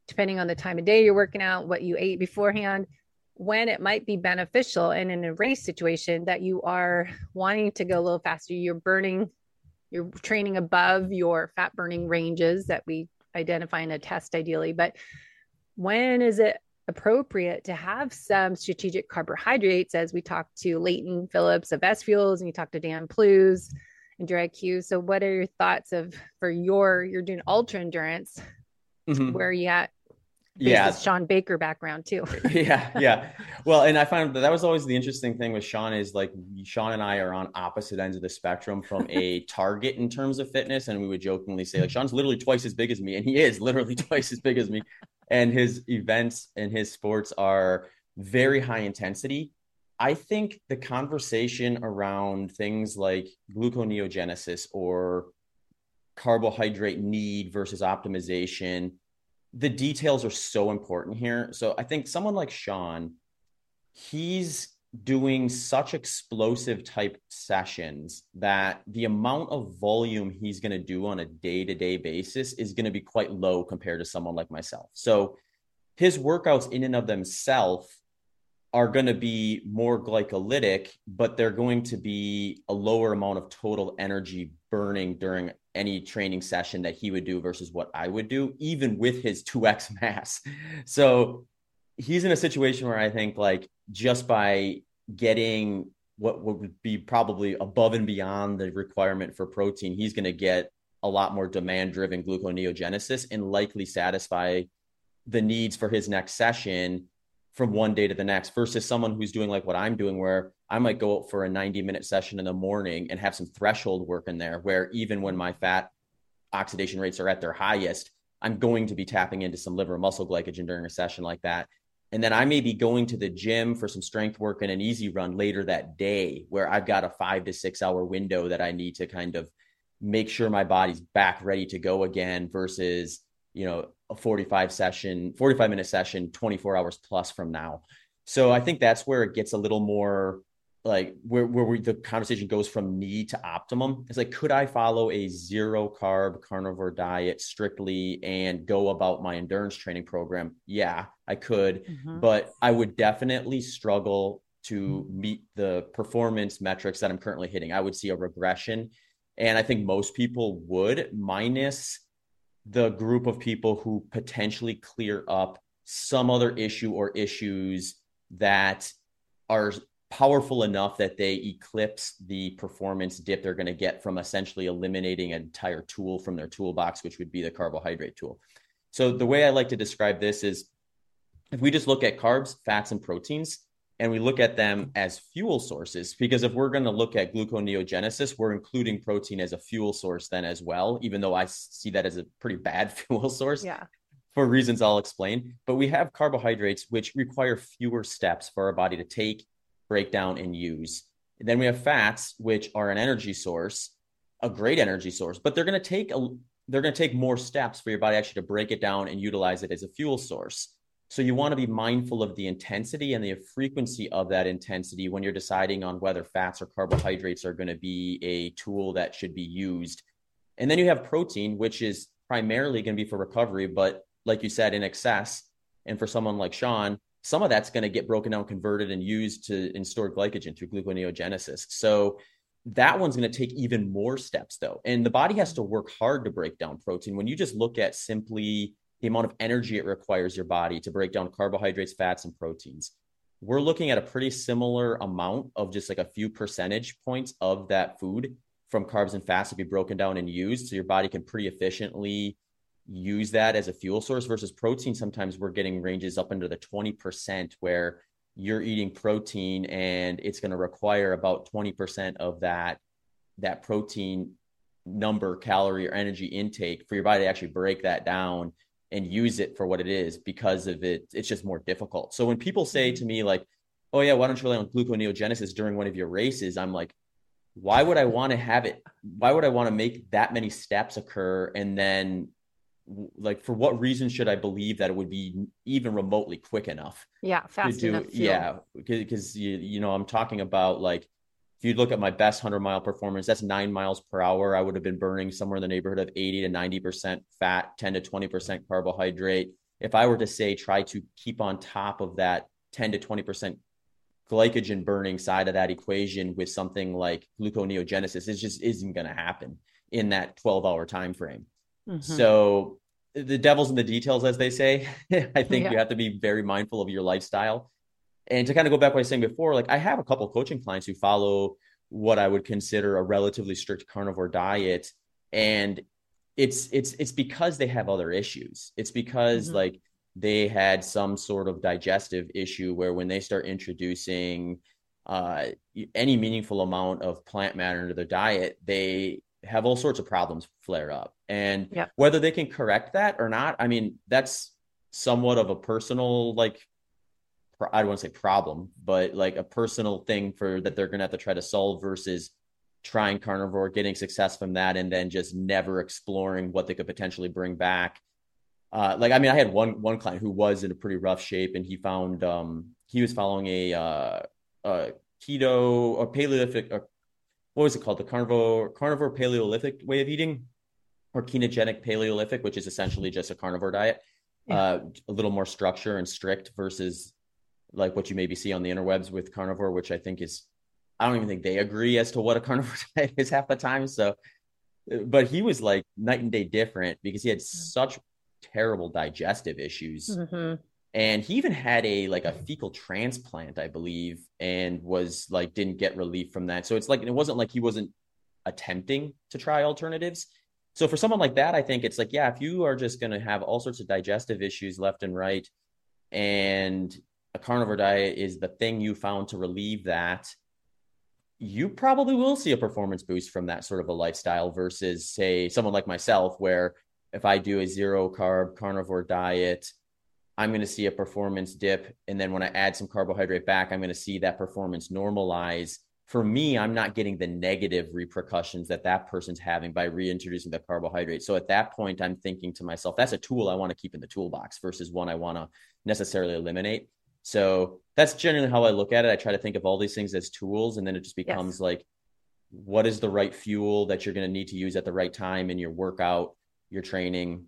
B: depending on the time of day you're working out, what you ate beforehand, when it might be beneficial and in a race situation that you are wanting to go a little faster, you're burning, you're training above your fat burning ranges that we identify in a test ideally. But when is it appropriate to have some strategic carbohydrates as we talk to Leighton Phillips of S Fuels and you talk to Dan Plews and Endure IQ. So what are your thoughts of for your you're doing ultra endurance? Mm-hmm. Where are you at?
A: Yeah.
B: Shawn baker background too.
A: Yeah yeah. Well and i find that that was always the interesting thing with shawn is like shawn and i are on opposite ends of the spectrum from a target in terms of fitness and we would jokingly say like shawn's literally twice as big as me and he is literally twice as big as me. And his events and his sports are very high intensity. I think the conversation around things like gluconeogenesis or carbohydrate need versus optimization, the details are so important here. So I think someone like Shawn, he's doing such explosive type sessions that the amount of volume he's going to do on a day-to-day basis is going to be quite low compared to someone like myself. So his workouts in and of themselves are going to be more glycolytic, but they're going to be a lower amount of total energy burning during any training session that he would do versus what I would do, even with his 2x mass. So he's in a situation where I think like just by getting what would be probably above and beyond the requirement for protein, he's going to get a lot more demand driven gluconeogenesis and likely satisfy the needs for his next session from one day to the next versus someone who's doing like what I'm doing, where I might go out for a 90 minute session in the morning and have some threshold work in there, where even when my fat oxidation rates are at their highest, I'm going to be tapping into some liver muscle glycogen during a session like that. And then I may be going to the gym for some strength work and an easy run later that day where I've got a five to six hour window that I need to kind of make sure my body's back ready to go again versus, you know, a 45 session, 45 minute session, 24 hours plus from now. So I think that's where it gets a little more like where where we, the conversation goes from need to optimum. It's like, could I follow a zero carb carnivore diet strictly and go about my endurance training program? Yeah, I could, mm-hmm. but I would definitely struggle to meet the performance metrics that I'm currently hitting. I would see a regression. And I think most people would, minus the group of people who potentially clear up some other issue or issues that are powerful enough that they eclipse the performance dip they're going to get from essentially eliminating an entire tool from their toolbox, which would be the carbohydrate tool. So the way I like to describe this is if we just look at carbs, fats, and proteins, and we look at them as fuel sources, because if we're going to look at gluconeogenesis, we're including protein as a fuel source then as well, even though I see that as a pretty bad fuel source.
B: Yeah.
A: for reasons I'll explain. But we have carbohydrates which require fewer steps for our body to take, break down, and use. And then we have fats, which are an energy source, a great energy source, but they're going to take a they're going to take more steps for your body actually to break it down and utilize it as a fuel source. So you want to be mindful of the intensity and the frequency of that intensity when you're deciding on whether fats or carbohydrates are going to be a tool that should be used. And then you have protein, which is primarily going to be for recovery, but like you said, in excess. And for someone like Shawn, some of that's going to get broken down, converted, and used to in stored glycogen through gluconeogenesis. So that one's going to take even more steps, though. And the body has to work hard to break down protein. When you just look at simply the amount of energy it requires your body to break down carbohydrates, fats, and proteins, we're looking at a pretty similar amount of just like a few percentage points of that food from carbs and fats to be broken down and used. So your body can pretty efficiently use that as a fuel source versus protein. Sometimes we're getting ranges up into the 20% where you're eating protein and it's going to require about 20% of that that protein number calorie or energy intake for your body to actually break that down and use it for what it is because of it it's just more difficult so when people say mm-hmm. to me like oh yeah why don't you rely on gluconeogenesis during one of your races i'm like why would i want to have it why would i want to make that many steps occur and then like for what reason should I believe that it would be even remotely quick enough?
B: Yeah, fast do, enough.
A: Yeah, because you you know I'm talking about like if you look at my best hundred mile performance, that's nine miles per hour. I would have been burning somewhere in the neighborhood of eighty to ninety percent fat, ten to twenty percent carbohydrate. If I were to say try to keep on top of that ten to twenty percent glycogen burning side of that equation with something like gluconeogenesis, it just isn't going to happen in that twelve hour time frame. Mm-hmm. So the devil's in the details, as they say. I think yeah. you have to be very mindful of your lifestyle. And to kind of go back what I was saying before, like I have a couple coaching clients who follow what I would consider a relatively strict carnivore diet. And it's it's it's because they have other issues. It's because mm-hmm. like they had some sort of digestive issue where when they start introducing uh, any meaningful amount of plant matter into their diet, they have all sorts of problems flare up. And yeah. whether they can correct that or not, I mean, that's somewhat of a personal, like, I don't want to say problem, but like a personal thing for that they're going to have to try to solve versus trying carnivore, getting success from that, and then just never exploring what they could potentially bring back. Uh, like, I mean, I had one one client who was in a pretty rough shape, and he found um, he was following a, uh, a keto or paleolithic or what was it called? The carnivore carnivore paleolithic way of eating, or ketogenic paleolithic, which is essentially just a carnivore diet, yeah. uh, a little more structure and strict versus like what you maybe see on the interwebs with carnivore, which I think is I don't even think they agree as to what a carnivore diet is half the time. So, but he was like night and day different because he had such terrible digestive issues. Mm-hmm and he even had a like a fecal transplant i believe and was like didn't get relief from that so it's like it wasn't like he wasn't attempting to try alternatives so for someone like that i think it's like yeah if you are just going to have all sorts of digestive issues left and right and a carnivore diet is the thing you found to relieve that you probably will see a performance boost from that sort of a lifestyle versus say someone like myself where if i do a zero carb carnivore diet I'm going to see a performance dip. And then when I add some carbohydrate back, I'm going to see that performance normalize. For me, I'm not getting the negative repercussions that that person's having by reintroducing the carbohydrate. So at that point, I'm thinking to myself, that's a tool I want to keep in the toolbox versus one I want to necessarily eliminate. So that's generally how I look at it. I try to think of all these things as tools, and then it just becomes yes. like, what is the right fuel that you're going to need to use at the right time in your workout, your training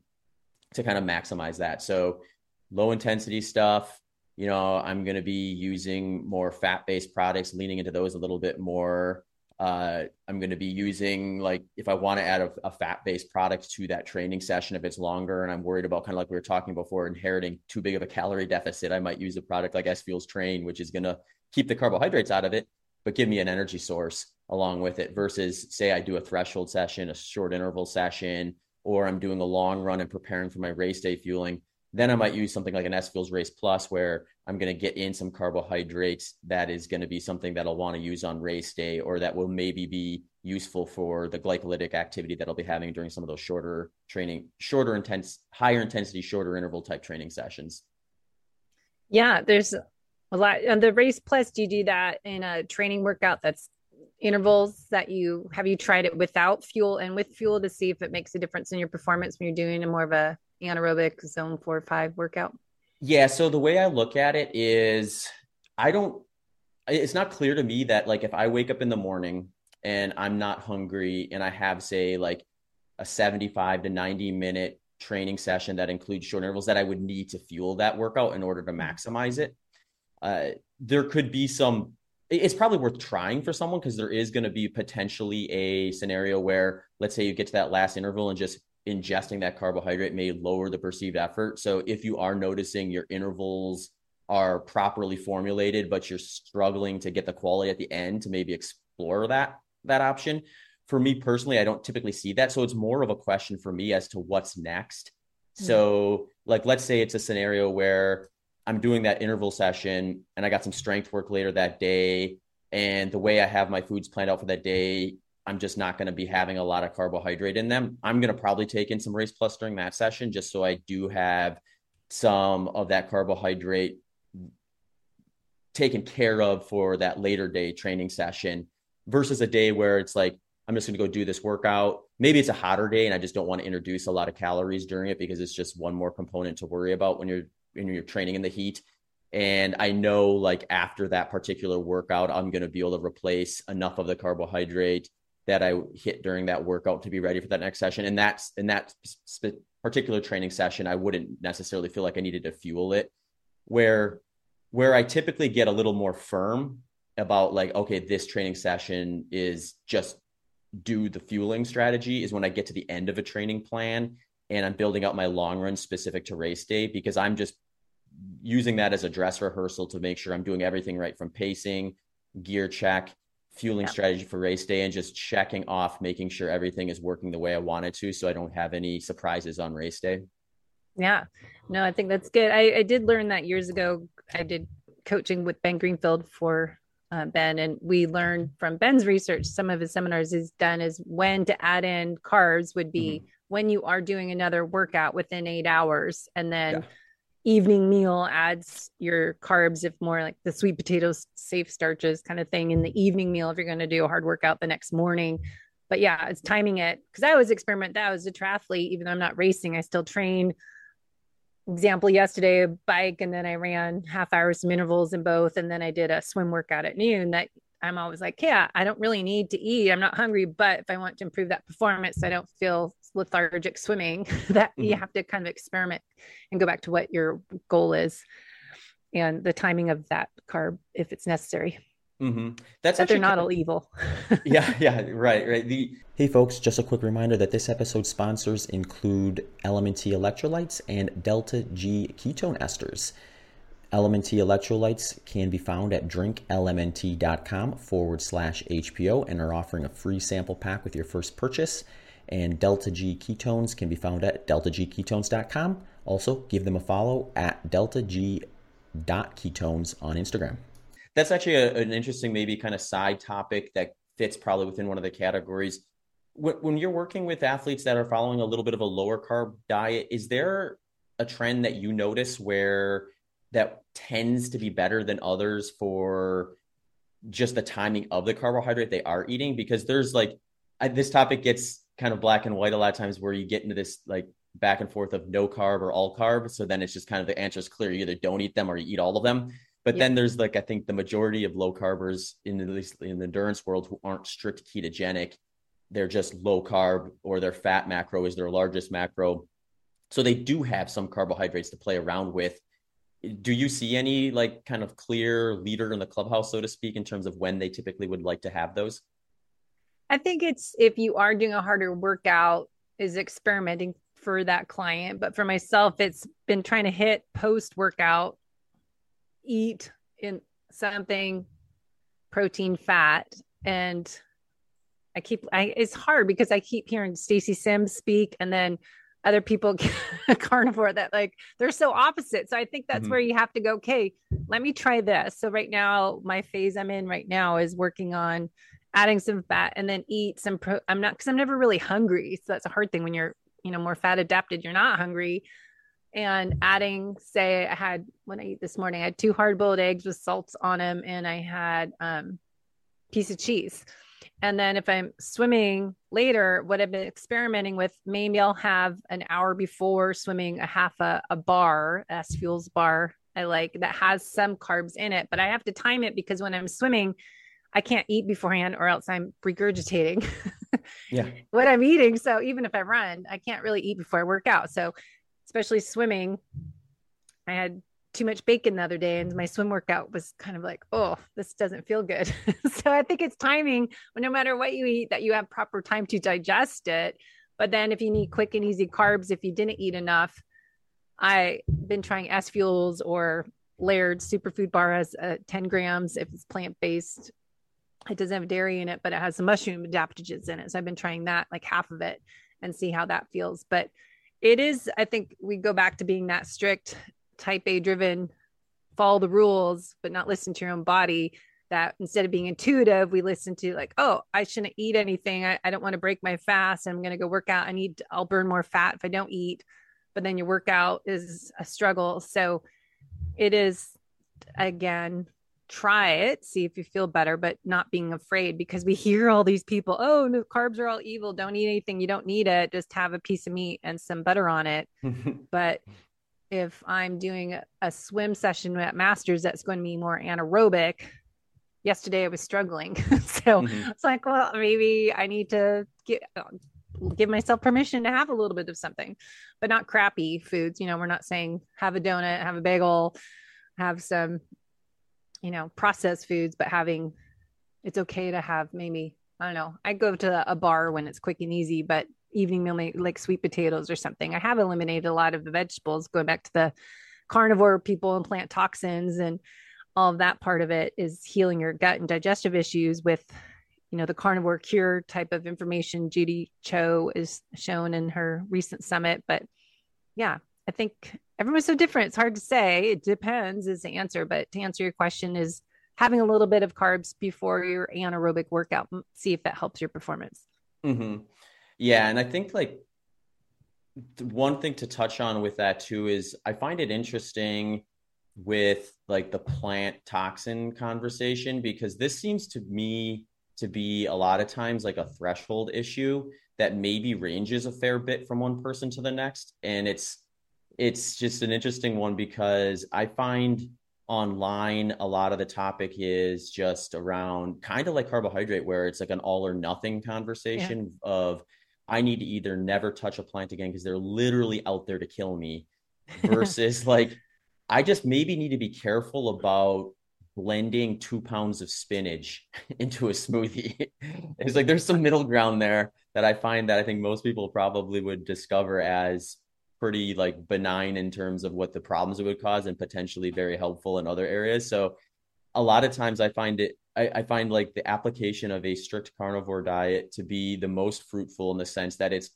A: to kind of maximize that. So low intensity stuff. You know, I'm going to be using more fat based products, leaning into those a little bit more. Uh, I'm going to be using like if I want to add a, a fat based product to that training session, if it's longer and I'm worried about kind of like we were talking before, inheriting too big of a calorie deficit, I might use a product like S Fuels Train, which is going to keep the carbohydrates out of it, but give me an energy source along with it versus say I do a threshold session, a short interval session, or I'm doing a long run and preparing for my race day fueling Then I might use something like an S Fuels Race Plus, where I'm going to get in some carbohydrates that is going to be something that I'll want to use on race day, or that will maybe be useful for the glycolytic activity that I'll be having during some of those shorter training, shorter intense, higher intensity, shorter interval type training sessions.
B: Yeah, there's a lot. On the Race Plus, do you do that in a training workout that's intervals that you have you tried it without fuel and with fuel to see if it makes a difference in your performance when you're doing a more of a anaerobic zone four or five workout?
A: Yeah. So the way I look at it is I don't, it's not clear to me that like if I wake up in the morning and I'm not hungry and I have, say, like a 75 to 90 minute training session that includes short intervals, that I would need to fuel that workout in order to maximize it. Uh, there could be some it's probably worth trying for someone because there is going to be potentially a scenario where let's say you get to that last interval and just ingesting that carbohydrate may lower the perceived effort so if you are noticing your intervals are properly formulated but you're struggling to get the quality at the end to maybe explore that that option for me personally i don't typically see that so it's more of a question for me as to what's next mm-hmm. so like let's say it's a scenario where I'm doing that interval session and I got some strength work later that day. And the way I have my foods planned out for that day, I'm just not going to be having a lot of carbohydrate in them. I'm going to probably take in some Race Plus during that session just so I do have some of that carbohydrate taken care of for that later day training session versus a day where it's like, I'm just going to go do this workout. Maybe it's a hotter day and I just don't want to introduce a lot of calories during it because it's just one more component to worry about when you're when you're training in the heat. And I know like after that particular workout, I'm going to be able to replace enough of the carbohydrate that I hit during that workout to be ready for that next session. And that's in that sp- particular training session, I wouldn't necessarily feel like I needed to fuel it. Where where I typically get a little more firm about like, okay, this training session is just do the fueling strategy is when I get to the end of a training plan and I'm building out my long run specific to race day because I'm just using that as a dress rehearsal to make sure I'm doing everything right from pacing, gear check, fueling yeah. strategy for race day, and just checking off, making sure everything is working the way I want it to so I don't have any surprises on race day.
B: Yeah, no, I think that's good. I, I did learn that years ago. I did coaching with Ben Greenfield for uh, Ben, and we learned from Ben's research. Some of his seminars he's done is when to add in carbs would be mm-hmm when you are doing another workout within eight hours and then yeah. Evening meal adds your carbs if more like the sweet potatoes safe starches kind of thing in the evening meal if you're going to do a hard workout the next morning. But yeah it's timing it because i always experiment that I was a triathlete even though i'm not racing i still train. Example yesterday a bike and then i ran half hours some intervals in both and then i did a swim workout at noon that I'm always like, yeah, I don't really need to eat. I'm not hungry, but if I want to improve that performance, I don't feel lethargic swimming. that mm-hmm. you have to kind of experiment and go back to what your goal is and the timing of that carb if it's necessary.
A: Mm-hmm. That's
B: that they're not all evil.
A: yeah, yeah, right, right. The hey, folks, just a quick reminder that this episode sponsors include LMNT electrolytes and Delta G ketone esters. LMNT electrolytes can be found at drinklmnt.com forward slash HPO and are offering a free sample pack with your first purchase. And Delta G ketones can be found at deltagketones.com. Also, give them a follow at deltag.ketones on Instagram. That's actually a, an interesting, maybe kind of side topic that fits probably within one of the categories. When, when you're working with athletes that are following a little bit of a lower carb diet, is there a trend that you notice where that tends to be better than others for just the timing of the carbohydrate they are eating because there's like I, this topic gets kind of black and white a lot of times where you get into this like back and forth of no carb or all carb. So then it's just kind of the answer is clear. You either don't eat them or you eat all of them. But then there's like i think the majority of low carbers in at least in the endurance world who aren't strict ketogenic. They're just low carb or their fat macro is their largest macro. So they do have some carbohydrates to play around with do you see any like kind of clear leader in the clubhouse so to speak in terms of when they typically would like to have those?
B: I think it's if you are doing a harder workout is experimenting for that client. But for myself it's been trying to hit post workout eat in something protein fat. And i keep i it's hard because i keep hearing stacy sims speak and then other people carnivore that like they're so opposite. So I think that's mm-hmm. where you have to go, okay, let me try this. So right now, my phase I'm in right now is working on adding some fat and then eat some pro I'm not because I'm never really hungry. So that's a hard thing when you're, you know, more fat adapted, you're not hungry. And adding, say, I had when I eat this morning, I had two hard boiled eggs with salts on them, and I had um piece of cheese. And then if I'm swimming later, what I've been experimenting with, maybe I'll have an hour before swimming a half a, a bar, S Fuels bar. I like that has some carbs in it, but I have to time it because when I'm swimming, I can't eat beforehand or else I'm regurgitating yeah. what I'm eating. So even if I run, I can't really eat before I work out. So especially swimming, I had too much bacon the other day and my swim workout was kind of like oh this doesn't feel good. So i think it's timing no matter what you eat that you have proper time to digest it. But then if you need quick and easy carbs if you didn't eat enough i've been trying s fuels or layered superfood bar has uh, 10 grams if it's plant-based. It doesn't have dairy in it but it has some mushroom adaptogens in it so i've been trying that like half of it and see how that feels. But it is i think we go back to being that strict type A driven, follow the rules, but not listen to your own body. That instead of being intuitive, we listen to like, oh, I shouldn't eat anything. I, I don't want to break my fast. I'm going to go work out. I need, I'll burn more fat if I don't eat. But then your workout is a struggle. So it is, again, try it, see if you feel better, but not being afraid because we hear all these people, oh, no, carbs are all evil. Don't eat anything. You don't need it. Just have a piece of meat and some butter on it. but if I'm doing a swim session at Masters that's going to be more anaerobic, yesterday I was struggling. so mm-hmm. it's like, well, maybe I need to get, give myself permission to have a little bit of something, but not crappy foods. You know, we're not saying have a donut, have a bagel, have some, you know, processed foods, but having it's okay to have maybe, I don't know, I go to a bar when it's quick and easy, but evening meal like sweet potatoes or something. I have eliminated a lot of the vegetables, going back to the carnivore people and plant toxins and all of that part of it is healing your gut and digestive issues with you know the carnivore cure type of information judy cho is shown in her recent summit. But yeah i think everyone's so different. It's hard to say. It depends is the answer. But to answer your question is having a little bit of carbs before your anaerobic workout see if that helps your performance.
A: Mm-hmm. Yeah, and I think like one thing to touch on with that too is I find it interesting with like the plant toxin conversation because this seems to me to be a lot of times like a threshold issue that maybe ranges a fair bit from one person to the next and it's it's just an interesting one because I find online a lot of the topic is just around kind of like carbohydrate where it's like an all or nothing conversation yeah. of I need to either never touch a plant again because they're literally out there to kill me versus like I just maybe need to be careful about blending two pounds of spinach into a smoothie. it's like there's some middle ground there that I find that I think most people probably would discover as pretty like benign in terms of what the problems it would cause and potentially very helpful in other areas. So a lot of times I find it I, I, find like the application of a strict carnivore diet to be the most fruitful in the sense that it's,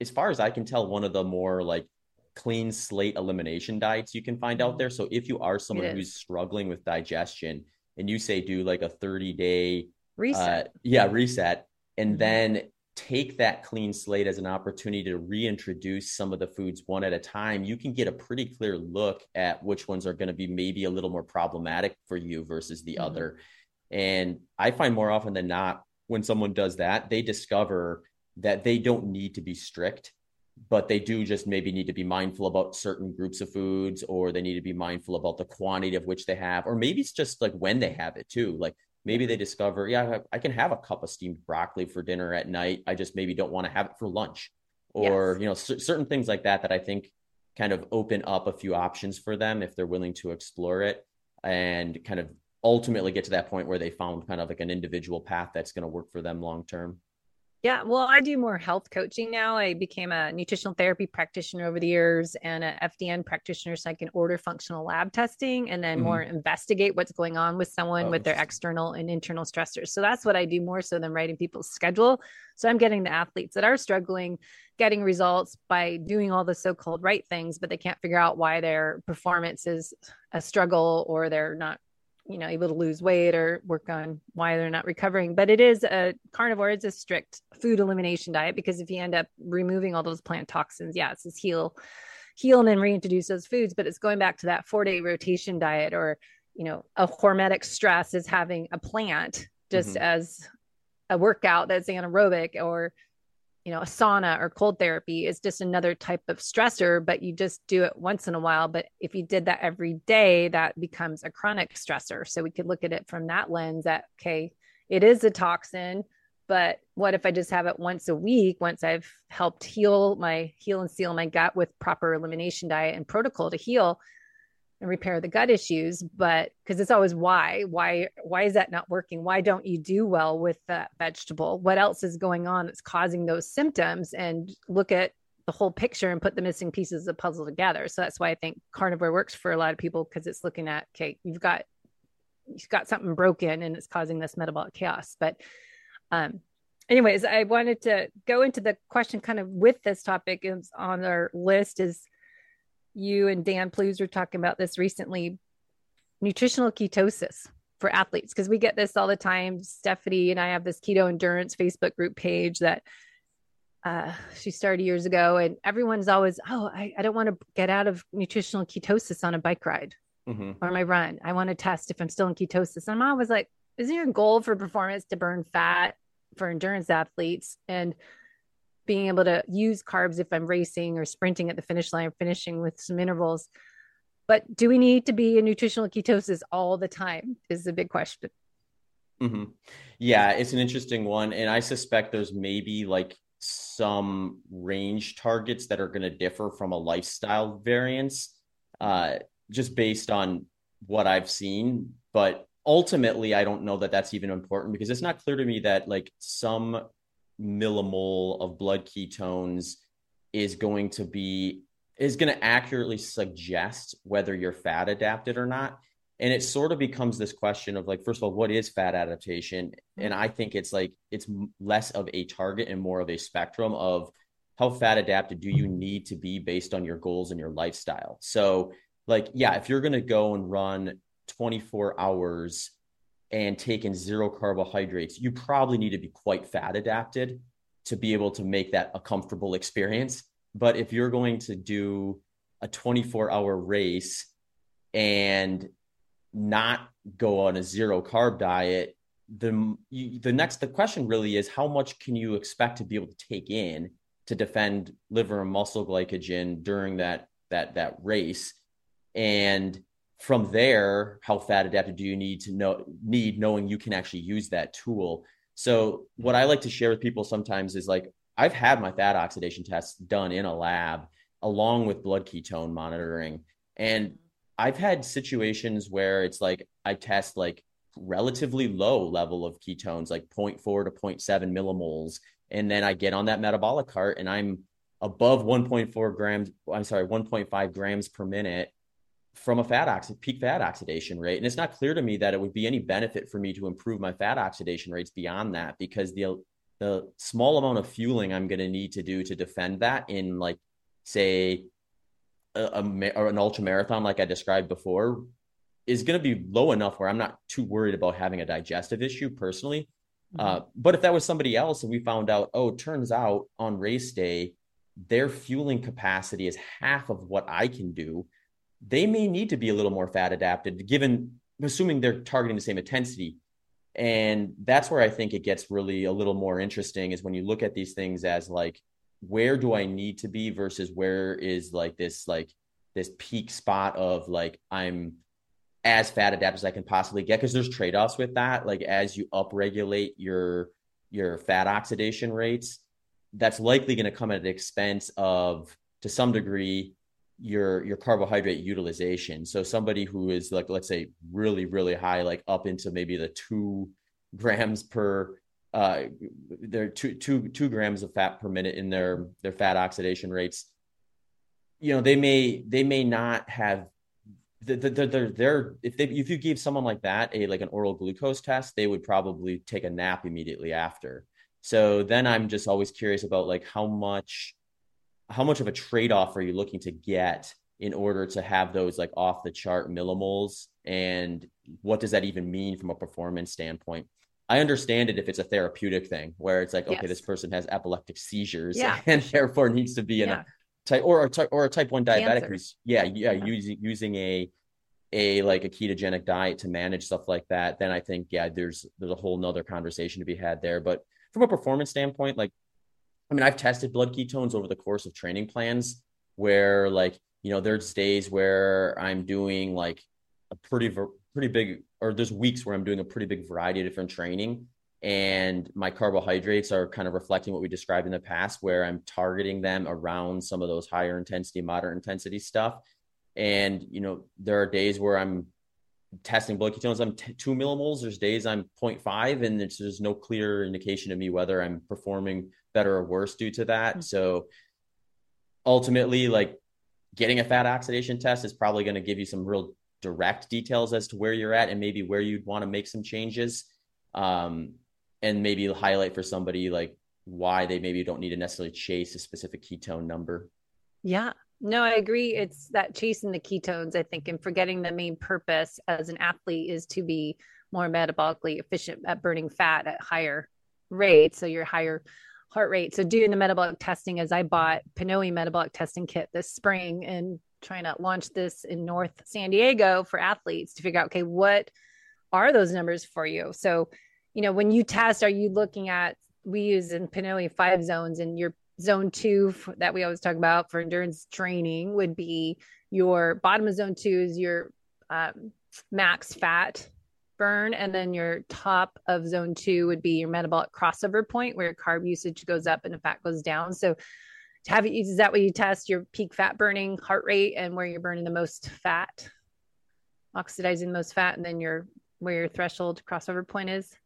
A: as far as I can tell, one of the more like clean slate elimination diets you can find out there. So if you are someone who's struggling with digestion and you say do like a 30 day
B: reset,
A: uh, yeah, reset, and mm-hmm. then take that clean slate as an opportunity to reintroduce some of the foods one at a time, you can get a pretty clear look at which ones are going to be maybe a little more problematic for you versus the mm-hmm. other. And I find more often than not, when someone does that, they discover that they don't need to be strict, but they do just maybe need to be mindful about certain groups of foods, or they need to be mindful about the quantity of which they have, or maybe it's just like when they have it too. Like maybe they discover, yeah, I can have a cup of steamed broccoli for dinner at night. I just maybe don't want to have it for lunch, or yes. you know, c- certain things like that that I think kind of open up a few options for them if they're willing to explore it and kind of ultimately get to that point where they found kind of like an individual path that's going to work for them long term.
B: Yeah, well, I do more health coaching now. I became a nutritional therapy practitioner over the years and a FDN practitioner, so I can order functional lab testing and then mm-hmm. more investigate what's going on with someone oh, with their external and internal stressors. So that's what I do more so than writing people's schedule. So I'm getting the athletes that are struggling, getting results by doing all the so-called right things, but they can't figure out why their performance is a struggle or they're not you know able to lose weight or work on why they're not recovering but it is a carnivore it's a strict food elimination diet because if you end up removing all those plant toxins yeah it's this heal heal and then reintroduce those foods but it's going back to that four day rotation diet or you know a hormetic stress is having a plant just mm-hmm. as a workout that's anaerobic or you know, a sauna or cold therapy is just another type of stressor, but you just do it once in a while. But if you did that every day, that becomes a chronic stressor. So we could look at it from that lens that, okay, it is a toxin, but what if I just have it once a week once I've helped heal my heal and seal my gut with proper elimination diet and protocol to heal? And repair the gut issues but because it's always why why why is that not working? Why don't you do well with that vegetable? What else is going on that's causing those symptoms? And look at the whole picture and put the missing pieces of the puzzle together. So that's why i think carnivore works for a lot of people because it's looking at okay you've got you've got something broken and it's causing this metabolic chaos. But um anyways i wanted to go into the question kind of with this topic is on our list is you and Dan Plews were talking about this recently nutritional ketosis for athletes because we get this all the time. Stephanie and I have this keto endurance Facebook group page that uh, she started years ago, and everyone's always, oh, I, I don't want to get out of nutritional ketosis on a bike ride mm-hmm. or my run. I want to test if I'm still in ketosis. And I'm always like, isn't your goal for performance to burn fat for endurance athletes? And being able to use carbs if I'm racing or sprinting at the finish line, finishing with some intervals. But do we need to be in nutritional ketosis all the time? Is the big question.
A: Mm-hmm. Yeah, it's an interesting one. And I suspect there's maybe like some range targets that are going to differ from a lifestyle variance, uh, just based on what I've seen. But ultimately, I don't know that that's even important because it's not clear to me that like some millimole of blood ketones is going to be is going to accurately suggest whether you're fat adapted or not. And it sort of becomes this question of like first of all what is fat adaptation? Mm-hmm. And i think it's like it's less of a target and more of a spectrum of how fat adapted do you mm-hmm. need to be based on your goals and your lifestyle. So like yeah if you're going to go and run 24 hours and taken zero carbohydrates, you probably need to be quite fat adapted to be able to make that a comfortable experience. But if you're going to do a 24 hour race and not go on a zero carb diet, the the next the question really is how much can you expect to be able to take in to defend liver and muscle glycogen during that that that race and from there how fat adapted do you need to know need knowing you can actually use that tool? So what i like to share with people sometimes is like i've had my fat oxidation tests done in a lab along with blood ketone monitoring. And i've had situations where it's like i test like relatively low level of ketones like 0.4 to 0.7 millimoles. And then i get on that metabolic cart and i'm above 1.4 grams i'm sorry 1.5 grams per minute from a fat oxid peak fat oxidation rate. And it's not clear to me that it would be any benefit for me to improve my fat oxidation rates beyond that because the the small amount of fueling I'm going to need to do to defend that in like say a, a or an ultra marathon like I described before is going to be low enough where I'm not too worried about having a digestive issue personally. Mm-hmm. Uh, but if that was somebody else and we found out, oh, turns out on race day, their fueling capacity is half of what I can do they may need to be a little more fat adapted, given assuming they're targeting the same intensity. And that's where I think it gets really a little more interesting is when you look at these things as like, where do I need to be versus where is like this like this peak spot of like I'm as fat adapted as I can possibly get because there's trade-offs with that. Like as you upregulate your your fat oxidation rates, that's likely going to come at the expense of to some degree your your carbohydrate utilization so somebody who is like let's say really really high like up into maybe the two grams per uh, they're two two two grams of fat per minute in their their fat oxidation rates. You know, they may they may not have they're, they're, they're, if they if you gave someone like that a like an oral glucose test, they would probably take a nap immediately after. So then I'm just always curious about like how much how much of a trade off are you looking to get in order to have those like off the chart millimoles and what does that even mean from a performance standpoint i understand it if it's a therapeutic thing where it's like yes. okay this person has epileptic seizures yeah, and therefore needs to be in yeah. a type or a type or a type 1 diabetic Cancer. who's yeah, yeah yeah using using a a like a ketogenic diet to manage stuff like that then i think yeah there's there's a whole nother conversation to be had there but from a performance standpoint like i mean i've tested blood ketones over the course of training plans where like you know there's days where i'm doing like a pretty pretty big or there's weeks where i'm doing a pretty big variety of different training and my carbohydrates are kind of reflecting what we described in the past where i'm targeting them around some of those higher intensity moderate intensity stuff. And you know there are days where i'm testing blood ketones. I'm t- 2 millimoles. There's days i'm 0.5 and there's no clear indication to me whether i'm performing better or worse due to that. Mm-hmm. so ultimately like getting a fat oxidation test is probably going to give you some real direct details as to where you're at and maybe where you'd want to make some changes um, and maybe highlight for somebody like why they maybe don't need to necessarily chase a specific ketone number.
B: Yeah. No i agree. It's that chasing the ketones i think and forgetting the main purpose as an athlete is to be more metabolically efficient at burning fat at higher rates so your higher heart rate. So doing the metabolic testing as I bought Pnoe metabolic testing kit this spring and trying to launch this in North San Diego for athletes to figure out, okay, what are those numbers for you? So, you know, when you test, are you looking at, we use in Pnoe five zones and your zone two that we always talk about for endurance training would be your bottom of zone two is your um, max fat burn. And then your top of zone two would be your metabolic crossover point where carb usage goes up and the fat goes down. So to have you, is that what you test your peak fat burning heart rate and where you're burning the most fat, oxidizing the most fat, and then your where your threshold crossover point is?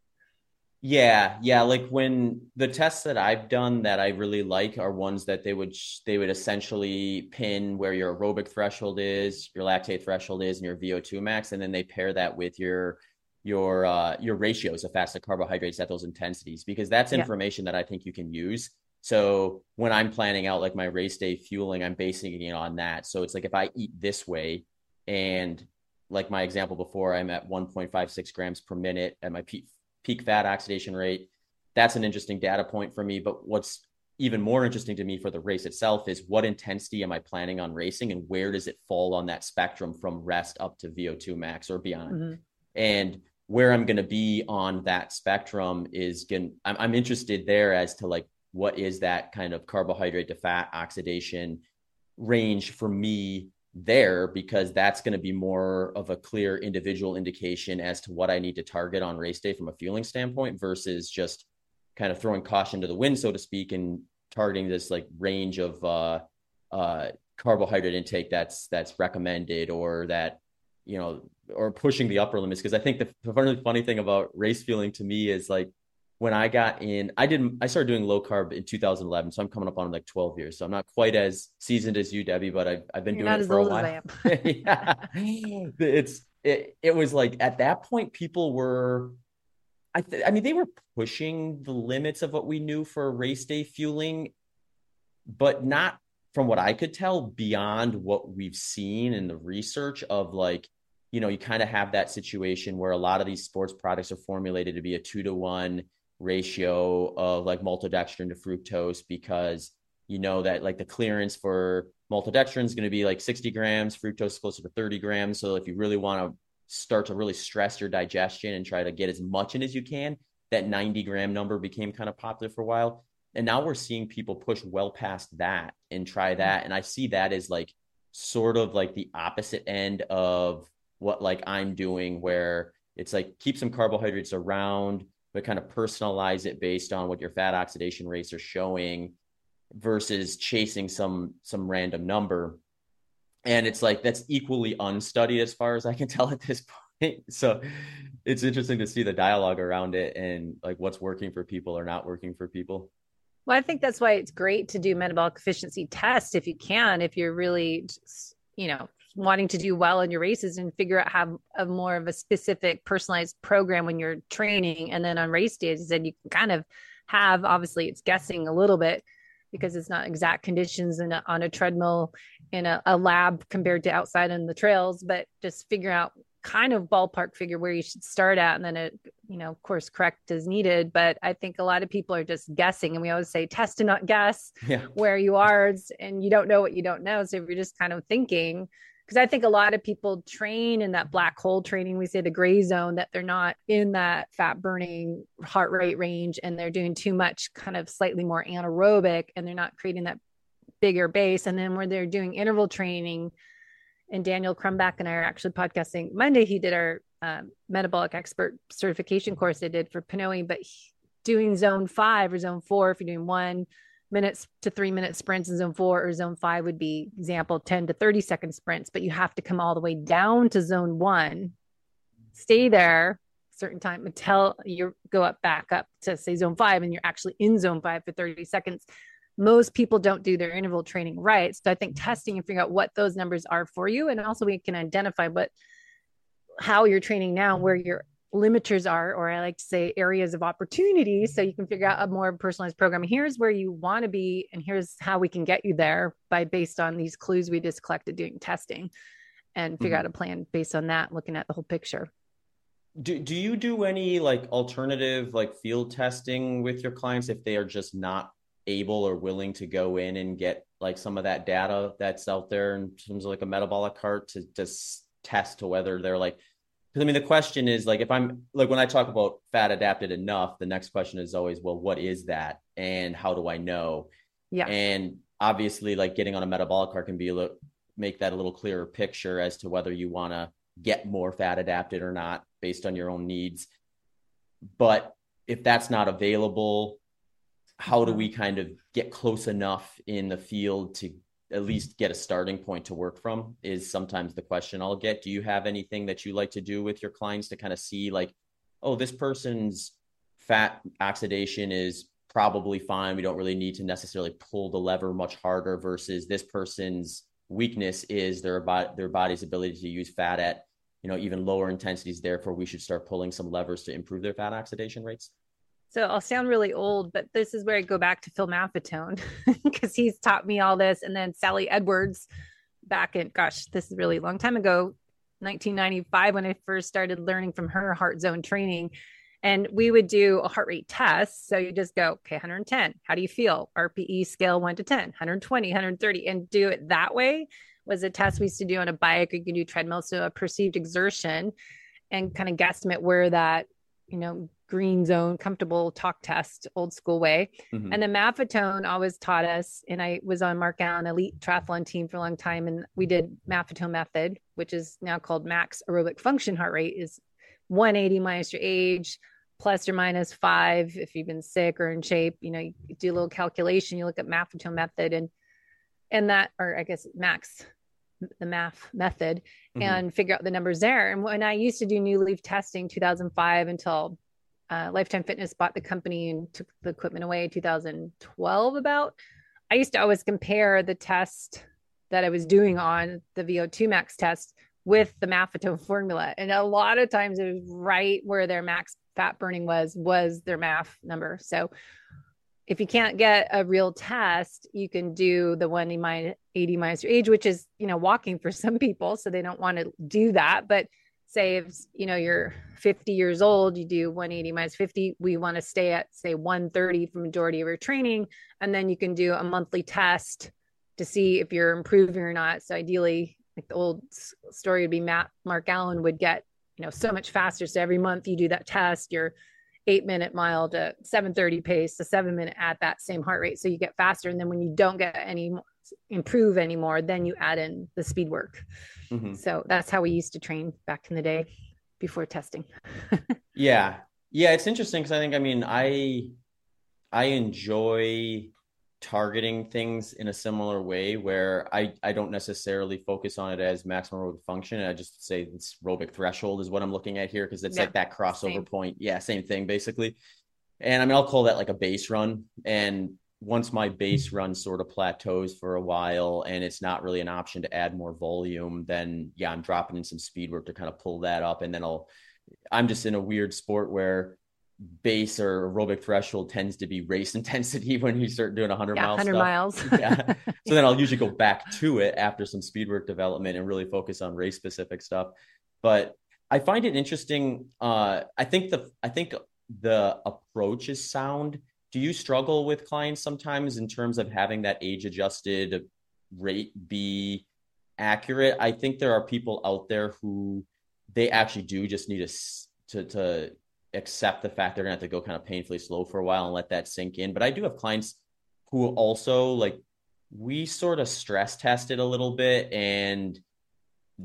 A: Yeah, yeah. Like when the tests that I've done that I really like are ones that they would they would essentially pin where your aerobic threshold is, your lactate threshold is, and your VO2 max, and then they pair that with your your uh, your ratios of fasted carbohydrates at those intensities because that's information yeah. that I think you can use. So when I'm planning out like my race day fueling, I'm basing it on that. So it's like if I eat this way, and like my example before, I'm at 1.56 grams per minute at my peak peak fat oxidation rate. That's an interesting data point for me. But what's even more interesting to me for the race itself is what intensity am I planning on racing and where does it fall on that spectrum from rest up to VO2 max or beyond? Mm-hmm. And where I'm going to be on that spectrum is going I'm, I'm interested there as to like what is that kind of carbohydrate to fat oxidation range for me there because that's going to be more of a clear individual indication as to what I need to target on race day from a fueling standpoint versus just kind of throwing caution to the wind so to speak and targeting this like range of uh uh carbohydrate intake that's that's recommended or that you know or pushing the upper limits because I think the, funny, funny thing about race fueling to me is like when I got in, I didn't, I started doing low carb in 2011. So I'm coming up on like 12 years. So I'm not quite as seasoned as you, Debbie, but I've, I've been You're doing it for a while. yeah. It's, it, it was like at that point, people were, I, th- I mean, they were pushing the limits of what we knew for race day fueling, but not from what I could tell beyond what we've seen in the research of like, you know, you kind of have that situation where a lot of these sports products are formulated to be a two to one ratio of like maltodextrin to fructose because you know that like the clearance for maltodextrin is going to be like 60 grams, fructose closer to 30 grams. So if you really want to start to really stress your digestion and try to get as much in as you can, that 90 gram number became kind of popular for a while. And now we're seeing people push well past that and try that. And I see that as like sort of like the opposite end of what like I'm doing where it's like keep some carbohydrates around, but kind of personalize it based on what your fat oxidation rates are showing versus chasing some some random number. And it's like that's equally unstudied as far as I can tell at this point. so it's interesting to see the dialogue around it and like what's working for people or not working for people.
B: Well, I think that's why it's great to do metabolic efficiency tests if you can, if you're really, you know, wanting to do well in your races and figure out how a more of a specific personalized program when you're training. And then on race days, then you can kind of have, obviously it's guessing a little bit because it's not exact conditions in a, on a treadmill in a, a lab compared to outside in the trails, but just figure out kind of ballpark figure where you should start at and then it you know of course correct as needed but i think a lot of people are just guessing and we always say test and not guess yeah. where you are and you don't know what you don't know so if you're just kind of thinking because i think a lot of people train in that black hole training we say the gray zone that they're not in that fat burning heart rate range and they're doing too much kind of slightly more anaerobic and they're not creating that bigger base and then where they're doing interval training and Daniel Crumback and I are actually podcasting Monday. He did our um, metabolic expert certification course I did for Pnoe, but he, doing zone five or zone four, if you're doing one minutes to three minute sprints in zone four or zone five would be example 10 to 30 second sprints, but you have to come all the way down to zone one, stay there a certain time until you go up back up to say zone five and you're actually in zone five for 30 seconds most people don't do their interval training right. So I think mm-hmm. testing and figuring out what those numbers are for you, and also we can identify what how you're training now, where your limiters are, or I like to say areas of opportunity, so you can figure out a more personalized program. Here's where you want to be, and here's how we can get you there by based on these clues we just collected doing testing, and figure mm-hmm. out a plan based on that, looking at the whole picture.
A: Do, do you do any like alternative like field testing with your clients if they are just not able or willing to go in and get like some of that data that's out there in terms of like a metabolic cart to just test to whether they're like because I mean the question is like if I'm like when I talk about fat adapted enough, the next question is always, well, what is that and how do I know? Yeah. And obviously like getting on a metabolic cart can be a little make that a little clearer picture as to whether you want to get more fat adapted or not based on your own needs. But if that's not available how do mm-hmm. we kind of get close enough in the field to at least get a starting point to work from is sometimes the question I'll get. Do you have anything that you like to do with your clients to kind of see like, oh, this person's fat oxidation is probably fine. We don't really need to necessarily pull the lever much harder versus this person's weakness is their their body's ability to use fat at, you know, even lower intensities. Therefore, we should start pulling some levers to improve their fat oxidation rates.
B: So I'll sound really old, but this is where I go back to Phil Maffetone because he's taught me all this. And then Sally Edwards back in, gosh, this is really a long time ago, 1995, when I first started learning from her heart zone training. And we would do a heart rate test. So you just go, okay, 110. How do you feel? RPE scale one to 10, 120, 130, and do it that way was a test we used to do on a bike. Or you can do treadmill. So a perceived exertion and kind of guesstimate where that, you know, green zone comfortable talk test old school way mm-hmm. and the maffetone always taught us and i was on mark allen elite triathlon team for a long time and we did maffetone method which is now called max aerobic function heart rate is 180 minus your age plus or minus five if you've been sick or in shape you know you do a little calculation you look at maffetone method and and that or i guess max the MAF method mm-hmm. and figure out the numbers there and when i used to do new leaf testing 2005 until uh, Lifetime Fitness bought the company and took the equipment away in 2012. About I used to always compare the test that I was doing on the VO2 max test with the Maffetone formula, and a lot of times it was right where their max fat burning was was their MAF number. So if you can't get a real test, you can do the 180 minus your age, which is, you know, walking for some people. So they don't want to do that. But if you know you're 50 years old you do 180 minus 50 we want to stay at say 130 for majority of your training. And then you can do a monthly test to see if you're improving or not. So ideally like the old story would be matt mark allen would get you know so much faster. So every month you do that test your eight minute mile to 730 pace to seven minute at that same heart rate. So you get faster. And then when you don't get any improve anymore then you add in the speed work mm-hmm. so that's how we used to train back in the day before testing
A: yeah yeah it's interesting because i think i mean i i enjoy targeting things in a similar way where I, I don't necessarily focus on it as maximum aerobic function. I just say it's aerobic threshold is what I'm looking at here because it's yeah, like that crossover same. point. Yeah, same thing basically. And I mean, I'll call that like a base run. And once my base run sort of plateaus for a while and it's not really an option to add more volume, then yeah, I'm dropping in some speed work to kind of pull that up. And then I'll, I'm just in a weird sport where base or aerobic threshold tends to be race intensity when you start doing 100
B: yeah,
A: miles
B: 100
A: stuff.
B: miles
A: yeah so then i'll usually go back to it after some speed work development and really focus on race specific stuff but i find it interesting uh, i think the i think the approach is sound do you struggle with clients sometimes in terms of having that age adjusted rate be accurate i think there are people out there who they actually do just need to to accept the fact they're gonna have to go kind of painfully slow for a while and let that sink in. But I do have clients who also like we sort of stress tested a little bit and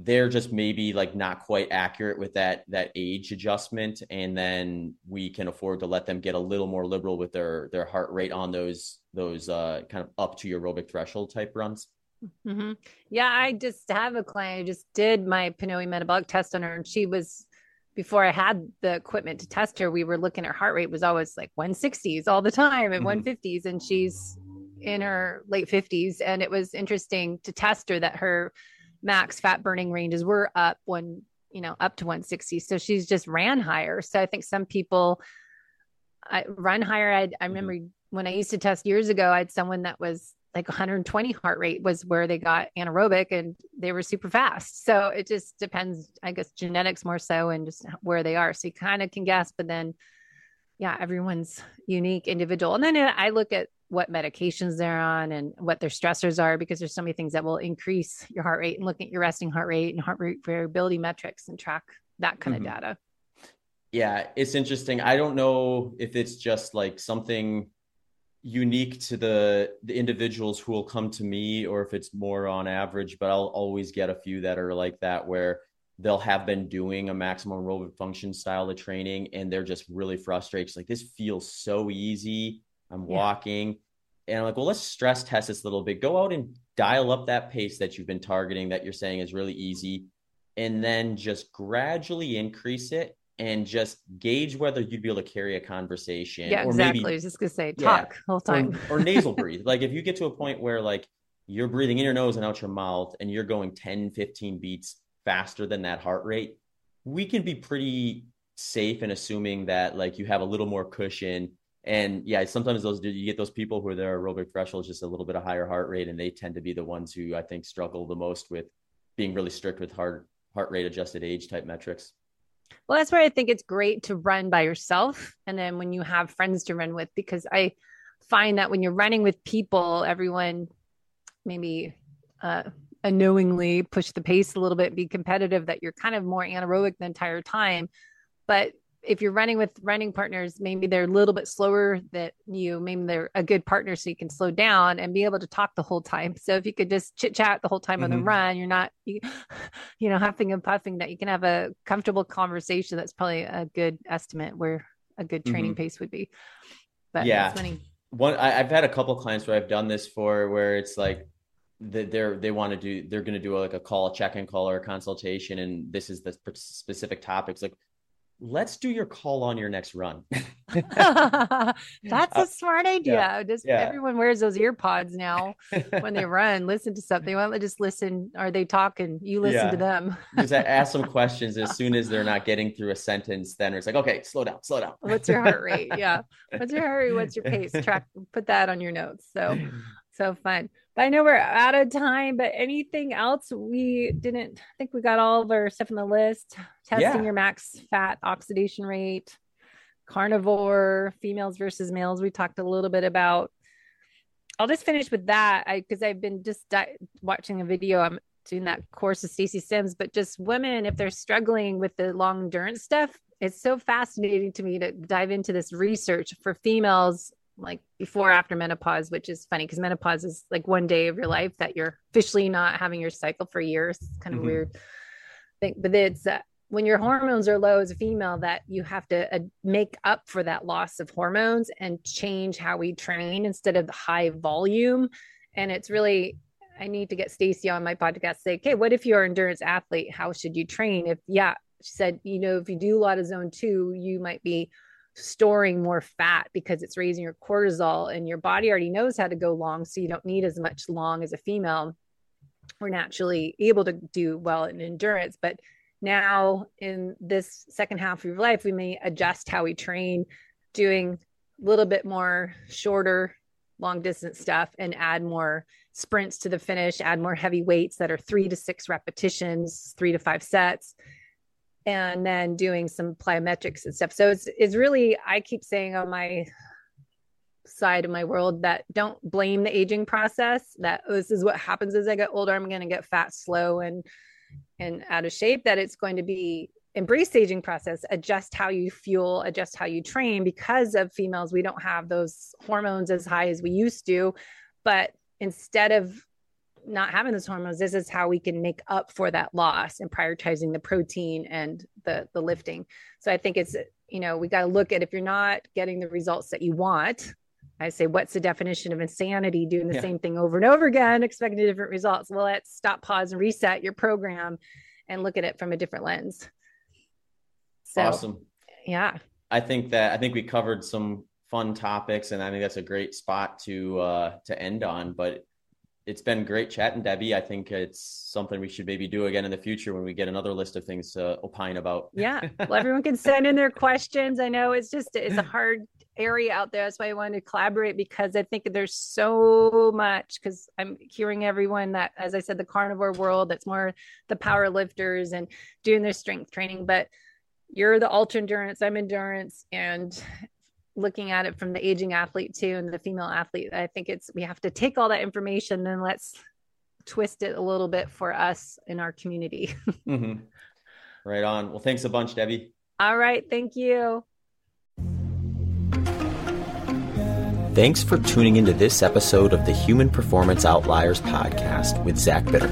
A: they're just maybe like not quite accurate with that that age adjustment and then we can afford to let them get a little more liberal with their their heart rate on those those uh kind of up to aerobic threshold type runs
B: mm-hmm. yeah i just have a client who just did my pnoe metabolic test on her and she was before I had the equipment to test her, we were looking her heart rate was always like 160s all the time and mm-hmm. 150s. And she's in her late 50s. And it was interesting to test her that her max fat burning ranges were up when, you know, up to 160. So she's just ran higher. So I think some people I run higher. I, I mm-hmm. remember mm-hmm. when I used to test years ago, I had someone that was like 120 heart rate was where they got anaerobic and they were super fast. So it just depends, I guess, genetics more so and just where they are. So you kind of can guess, but then, yeah, everyone's unique, individual. And then I look at what medications they're on and what their stressors are because there's so many things that will increase your heart rate and look at your resting heart rate and heart rate variability metrics and track that kind mm-hmm. of data.
A: Yeah, it's interesting. I don't know if it's just like something unique to the the individuals who will come to me or if it's more on average but i'll always get a few that are like that where they'll have been doing a maximum aerobic function style of training and they're just really frustrated it's like this feels so easy i'm yeah. walking and i'm like well let's stress test this a little bit go out and dial up that pace that you've been targeting that you're saying is really easy and then just gradually increase it and just gauge whether you'd be able to carry a conversation.
B: Yeah, or exactly. Maybe, I was just gonna say talk yeah, whole time.
A: Or, or nasal breathe. Like if you get to a point where like you're breathing in your nose and out your mouth and you're going 10, 15 beats faster than that heart rate, we can be pretty safe in assuming that like you have a little more cushion. And yeah, sometimes those you get those people who are their aerobic threshold is just a little bit of higher heart rate, and they tend to be the ones who I think struggle the most with being really strict with heart heart rate adjusted age type metrics.
B: Well, that's where I think it's great to run by yourself. And then when you have friends to run with, because I find that when you're running with people, everyone maybe uh, unknowingly push the pace a little bit, be competitive, that you're kind of more anaerobic the entire time. But if you're running with running partners, maybe they're a little bit slower than you. Maybe they're a good partner, so you can slow down and be able to talk the whole time. So if you could just chit chat the whole time mm-hmm. on the mm-hmm. run, you're not, you, you know, huffing and puffing. That you can have a comfortable conversation. That's probably a good estimate where a good training mm-hmm. pace would be.
A: But yeah, one I, have had a couple clients where I've done this for where it's like they're they want to do they're going to do like a call check-in call or a consultation and this is the specific topics like let's do your call on your next run.
B: That's a uh, smart idea. Yeah, just yeah. everyone wears those ear pods now when they run, listen to something. Why don't just listen? Are they talking? You listen yeah. to them.
A: just ask some questions as soon as they're not getting through a sentence, then it's like, okay, slow down, slow down.
B: What's your heart rate? Yeah. What's your heart rate? What's your pace? Track put that on your notes. So so fun. But I know we're out of time, but anything else we didn't I think we got all of our stuff in the list. Testing yeah. your max fat oxidation rate, carnivore, females versus males. We talked a little bit about. I'll just finish with that I because I've been just di- watching a video. I'm doing that course of Stacy Sims, but just women, if they're struggling with the long endurance stuff, it's so fascinating to me to dive into this research for females like before after menopause which is funny because menopause is like one day of your life that you're officially not having your cycle for years. It's kind of mm-hmm. weird. Thing but it's uh, when your hormones are low as a female that you have to uh, make up for that loss of hormones and change how we train instead of the high volume. And it's really i need to get stacy on my podcast say okay what if you're an endurance athlete? How should you train? If yeah she said you know if you do a lot of zone two you might be storing more fat because it's raising your cortisol and your body already knows how to go long so you don't need as much long as a female. We're naturally able to do well in endurance but now in this second half of your life we may adjust how we train doing a little bit more shorter long distance stuff and add more sprints to the finish add more heavy weights that are three to six repetitions three to five sets and then doing some plyometrics and stuff. So it's, it's really i keep saying on my side of my world that don't blame the aging process that this is what happens as i get older. I'm going to get fat slow and and out of shape that it's going to be embrace aging process adjust how you fuel adjust how you train. Because of females we don't have those hormones as high as we used to but instead of not having those hormones this is how we can make up for that loss and prioritizing the protein and the the lifting so i think it's you know we got to look at if you're not getting the results that you want I say, what's the definition of insanity? Doing the yeah. same thing over and over again, expecting different results. Well, let's stop, pause, and reset your program and look at it from a different lens.
A: So, awesome.
B: Yeah.
A: I think that I think we covered some fun topics, and I think that's a great spot to uh, to end on. But it's been great chatting, Debbie. I think it's something we should maybe do again in the future when we get another list of things to opine about.
B: Yeah. Well, everyone can send in their questions. I know it's just, it's a hard area out there. That's why I wanted to collaborate because I think there's so much because I'm hearing everyone that, as I said, the carnivore world, that's more the power lifters and doing their strength training. But you're the ultra endurance, I'm endurance. And looking at it from the aging athlete too and the female athlete i think it's we have to take all that information then let's twist it a little bit for us in our community.
A: Mm-hmm. right on. Well thanks a bunch debbie.
B: All right. Thank you.
A: Thanks for tuning into this episode of the human performance outliers podcast with zach bitter